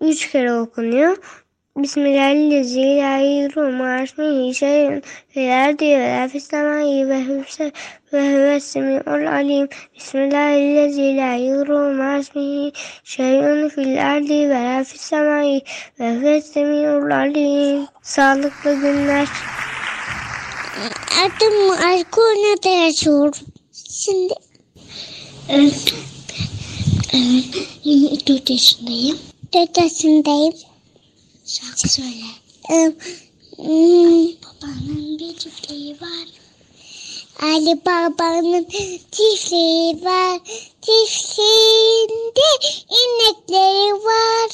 üç kere okunuyor. Bismillahirrahmanirrahim. Şeyin veler diye veler fissemai ve hüvse ve hüvessemi'ul alim. Bismillahirrahmanirrahim. Şeyin fil ardi veler fissemai ve hüvessemi'ul alim. Sağlıklı günler. Adım Aykuna yaşıyorum. Şimdi evet, evet, 24 yaşındayım. 4 yaşındayım. Şarkı söyle. Hmm, babanın bir çiftliği var. Ali babanın çiftliği var. Çiftliğinde inekleri var.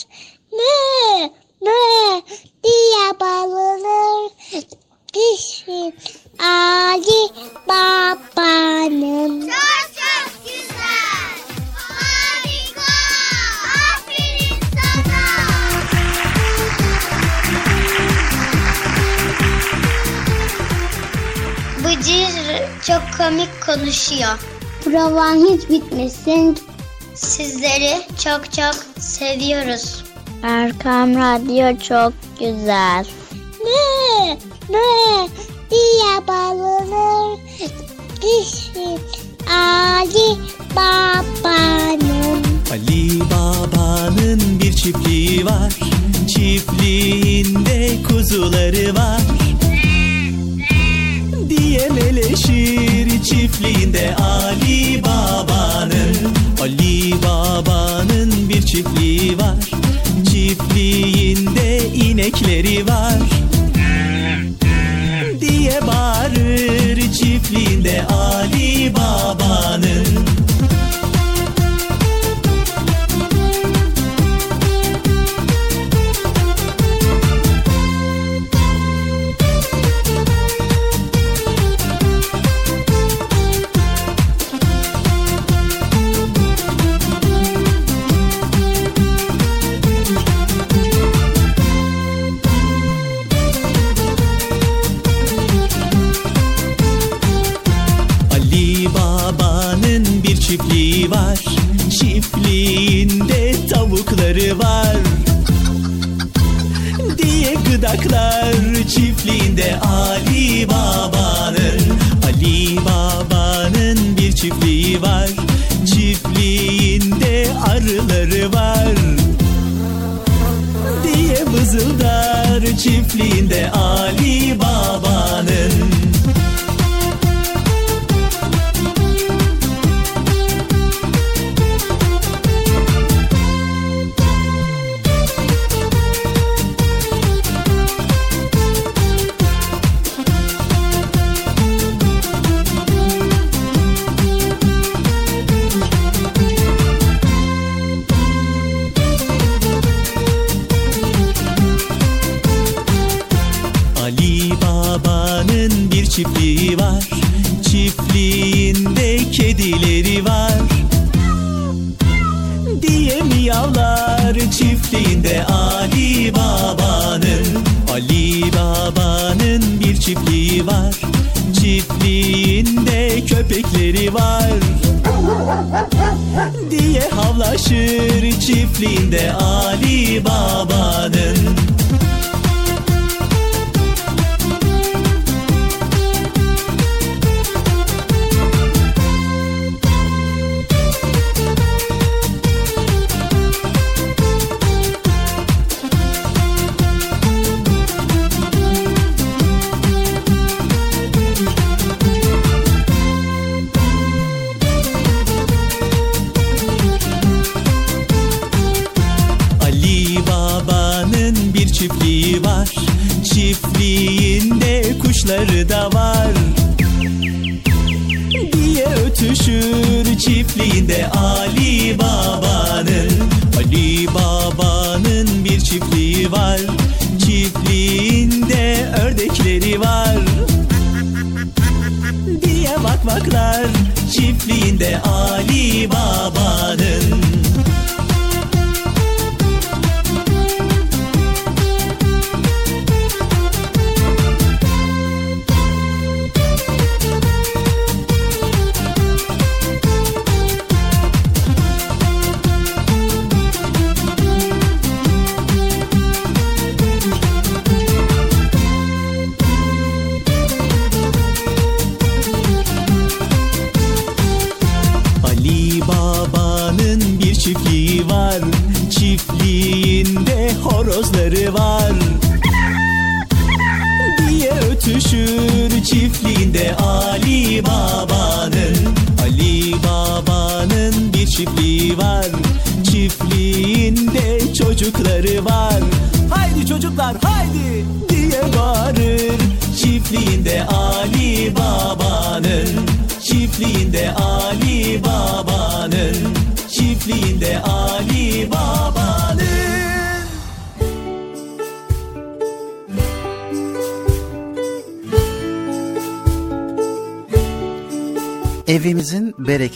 Mö mö diye bağlanır. Çiftliği Ali babanın. Çok çok güzel. Komik konuşuyor. Provan hiç bitmesin. Sizleri çok çok seviyoruz. Erkam Radyo çok güzel. Ne? Ne? diye bağlanır. Ali Baba'nın. Ali Baba'nın bir çiftliği var. Çiftliğinde kuzuları var. Diye meleşir çiftliğinde Ali Baba'nın. Ali Baba'nın bir çiftliği var. Çiftliğinde inekleri var. Diye bağırır çiftliğinde Ali Baba'nın. Gıdaklar çiftliğinde Ali Baba'nın. Ali Baba'nın bir çiftliği var. Çiftliğinde arıları var. Diye vızıldar çiftliğinde Ali Baba'nın.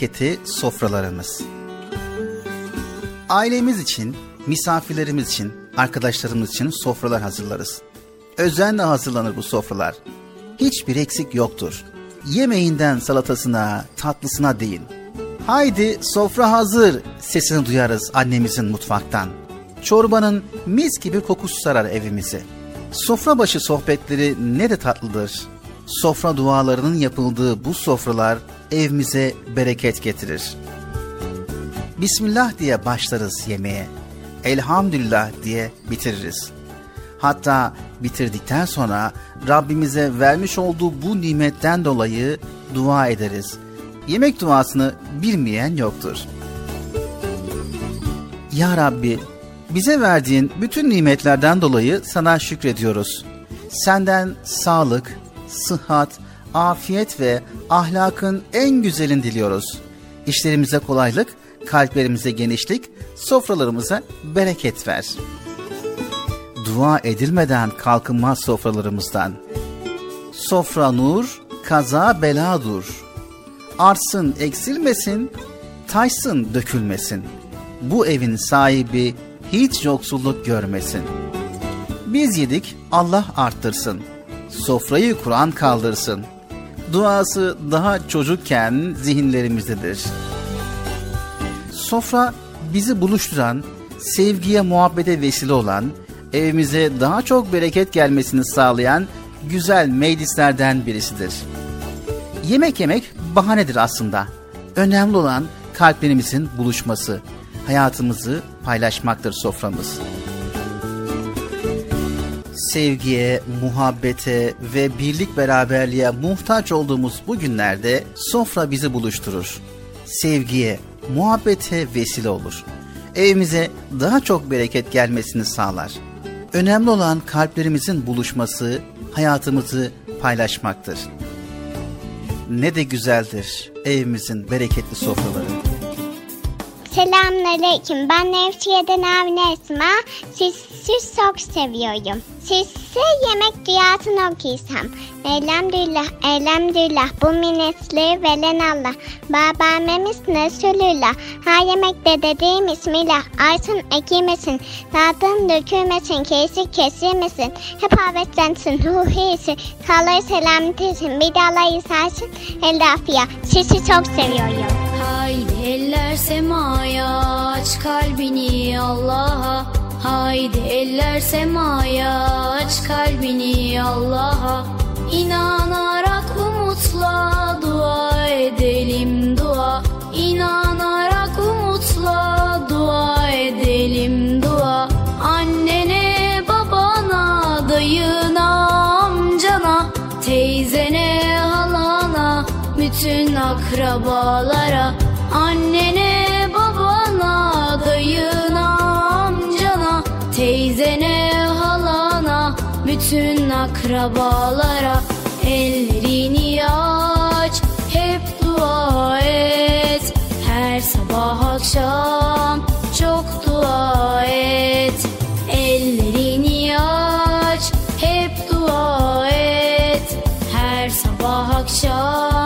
Bereketi sofralarımız. Ailemiz için, misafirlerimiz için, arkadaşlarımız için sofralar hazırlarız. Özenle hazırlanır bu sofralar. Hiçbir eksik yoktur. Yemeğinden salatasına, tatlısına değil. Haydi sofra hazır sesini duyarız annemizin mutfaktan. Çorbanın mis gibi kokusu sarar evimizi. Sofra başı sohbetleri ne de tatlıdır. Sofra dualarının yapıldığı bu sofralar evimize bereket getirir. Bismillah diye başlarız yemeğe. Elhamdülillah diye bitiririz. Hatta bitirdikten sonra Rabbimize vermiş olduğu bu nimetten dolayı dua ederiz. Yemek duasını bilmeyen yoktur. Ya Rabbi, bize verdiğin bütün nimetlerden dolayı sana şükrediyoruz. Senden sağlık, sıhhat, afiyet ve ahlakın en güzelini diliyoruz. İşlerimize kolaylık, kalplerimize genişlik, sofralarımıza bereket ver. Dua edilmeden kalkınmaz sofralarımızdan. Sofra nur, kaza bela dur. Arsın eksilmesin, taşsın dökülmesin. Bu evin sahibi hiç yoksulluk görmesin. Biz yedik, Allah arttırsın. Sofrayı Kur'an kaldırsın. Duası daha çocukken zihinlerimizdedir. Sofra bizi buluşturan, sevgiye muhabbete vesile olan, evimize daha çok bereket gelmesini sağlayan güzel meclislerden birisidir. Yemek yemek bahanedir aslında. Önemli olan kalplerimizin buluşması, hayatımızı paylaşmaktır soframız. Sevgiye, muhabbete ve birlik beraberliğe muhtaç olduğumuz bu günlerde sofra bizi buluşturur. Sevgiye, muhabbete vesile olur. Evimize daha çok bereket gelmesini sağlar. Önemli olan kalplerimizin buluşması, hayatımızı paylaşmaktır. Ne de güzeldir evimizin bereketli sofraları. Selamünaleyküm. Ben Nevşehir'den Avni Esma. Sizi çok seviyorum. Size yemek dünyasını okuysam. Elhamdülillah, elhamdülillah bu minnesli veren Allah. Babamemiz Resulullah. Her yemekte dediğim ismiyle artın ekilmesin. Tadın dökülmesin, kesik kesilmesin. Hep avetlensin, ruhiyesi. Kalır selametesin, bir de Allah isarsın. El. Sizi çok seviyorum. Haydi eller semaya aç kalbini Allah'a. Haydi eller semaya aç kalbini Allah'a. İnanarak umutla dua edelim dua. İnanarak umutla dua edelim bütün akrabalara Annene babana dayına amcana Teyzene halana bütün akrabalara Ellerini aç hep dua et. Her sabah akşam çok dua et. Ellerini aç hep dua et. Her sabah akşam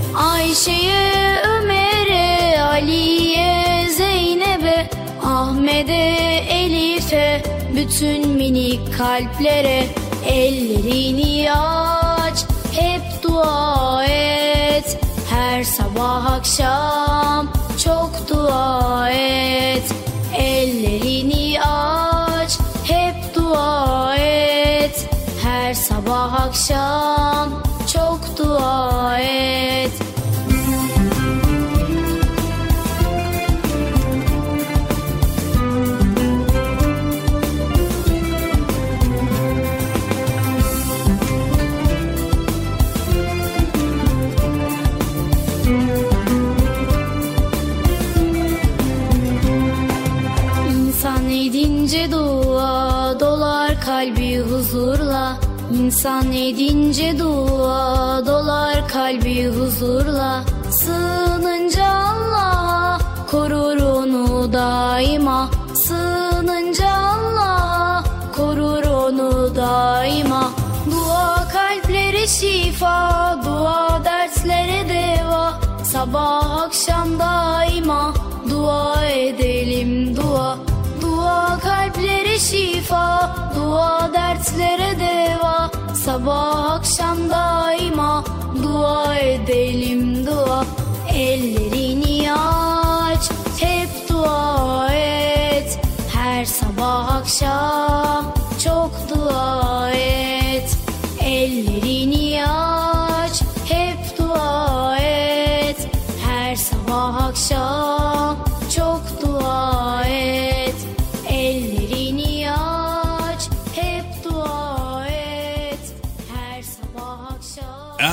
Ayşe'ye, Ömer'e, Ali'ye, Zeynep'e Ahmet'e, Elif'e Bütün minik kalplere Ellerini aç hep dua et. Her sabah akşam çok dua et. Ellerini aç hep dua et. Her sabah akşam çok İnsan edince dua dolar kalbi huzurla. Sığınınca Allah'a korur onu daima. Sığınınca Allah'a korur onu daima. Dua kalplere şifa, dua derslere deva. Sabah akşam daima dua edelim dua. Dua kalplere şifa, dua dertlere deva. Sabah akşam daima dua edelim dua. Ellerini aç, hep dua et. Her sabah akşam çok dua et. Ellerini aç, hep dua et. Her sabah akşam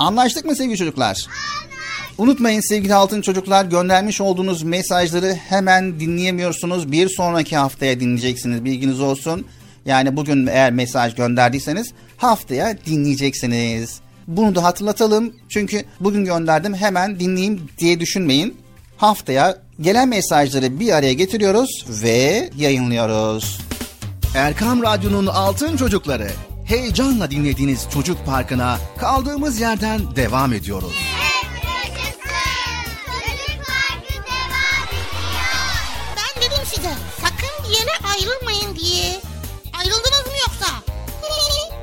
Anlaştık mı sevgili çocuklar? Unutmayın sevgili altın çocuklar göndermiş olduğunuz mesajları hemen dinleyemiyorsunuz. Bir sonraki haftaya dinleyeceksiniz bilginiz olsun. Yani bugün eğer mesaj gönderdiyseniz haftaya dinleyeceksiniz. Bunu da hatırlatalım. Çünkü bugün gönderdim hemen dinleyeyim diye düşünmeyin. Haftaya gelen mesajları bir araya getiriyoruz ve yayınlıyoruz. Erkam Radyo'nun Altın Çocukları. Heyecanla dinlediğiniz Çocuk Parkı'na kaldığımız yerden devam ediyoruz. Ben dedim size sakın bir yere ayrılmayın diye. Ayrıldınız mı yoksa?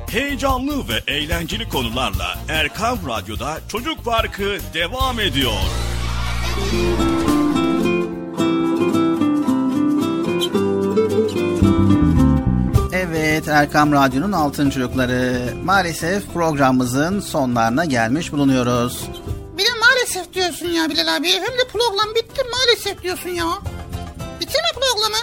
(laughs) Heyecanlı ve eğlenceli konularla Erkam Radyo'da Çocuk Parkı devam ediyor. Evet Erkam Radyo'nun Altın Çocukları. Maalesef programımızın sonlarına gelmiş bulunuyoruz. Bir de maalesef diyorsun ya Bilal abi. Hem de program bitti maalesef diyorsun ya. Bitti mi programı?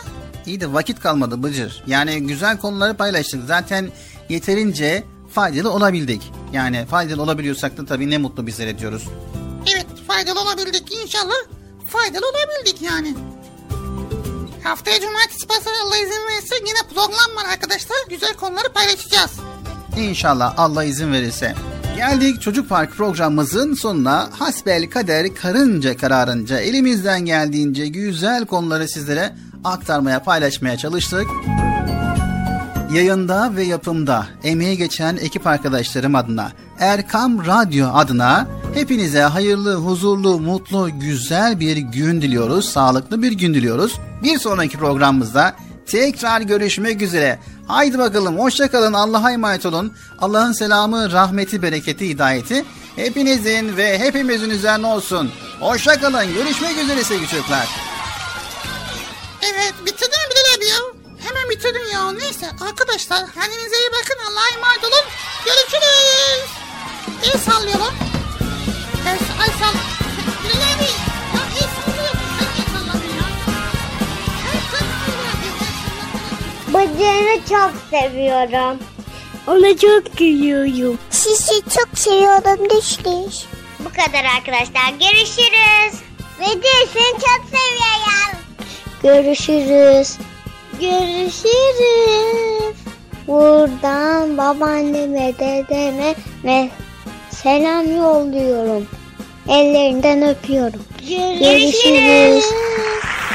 İyi de vakit kalmadı Bıcır. Yani güzel konuları paylaştık. Zaten yeterince faydalı olabildik. Yani faydalı olabiliyorsak da tabii ne mutlu bizlere diyoruz. Evet faydalı olabildik inşallah. Faydalı olabildik yani. Haftaya cumartesi pazar Allah izin verirse yine program var arkadaşlar. Güzel konuları paylaşacağız. İnşallah Allah izin verirse. Geldik Çocuk Park programımızın sonuna. Hasbel kader karınca kararınca elimizden geldiğince güzel konuları sizlere aktarmaya paylaşmaya çalıştık. Yayında ve yapımda emeği geçen ekip arkadaşlarım adına Erkam Radyo adına hepinize hayırlı, huzurlu, mutlu, güzel bir gün diliyoruz. Sağlıklı bir gün diliyoruz. Bir sonraki programımızda tekrar görüşmek üzere. Haydi bakalım hoşçakalın Allah'a emanet olun. Allah'ın selamı, rahmeti, bereketi, hidayeti hepinizin ve hepimizin üzerine olsun. Hoşçakalın görüşmek üzere sevgili çocuklar. Evet bitirdin mi Bilal abi ya? Hemen bitirdin ya. Neyse arkadaşlar kendinize iyi bakın. Allah'a emanet olun. Görüşürüz. El sallayalım. El, el sall... Bilal abi. Ya el sallıyorsun. Sen el salladın ya. El salladın. Bacağını çok seviyorum. Ona çok gülüyorum. Sizi çok seviyorum düştüş. Bu kadar arkadaşlar. Görüşürüz. Ve seni çok seviyorum. Görüşürüz. Görüşürüz. Buradan babaanneme, dedeme ve selam yolluyorum. Ellerinden öpüyorum. Görüşürüz. Sen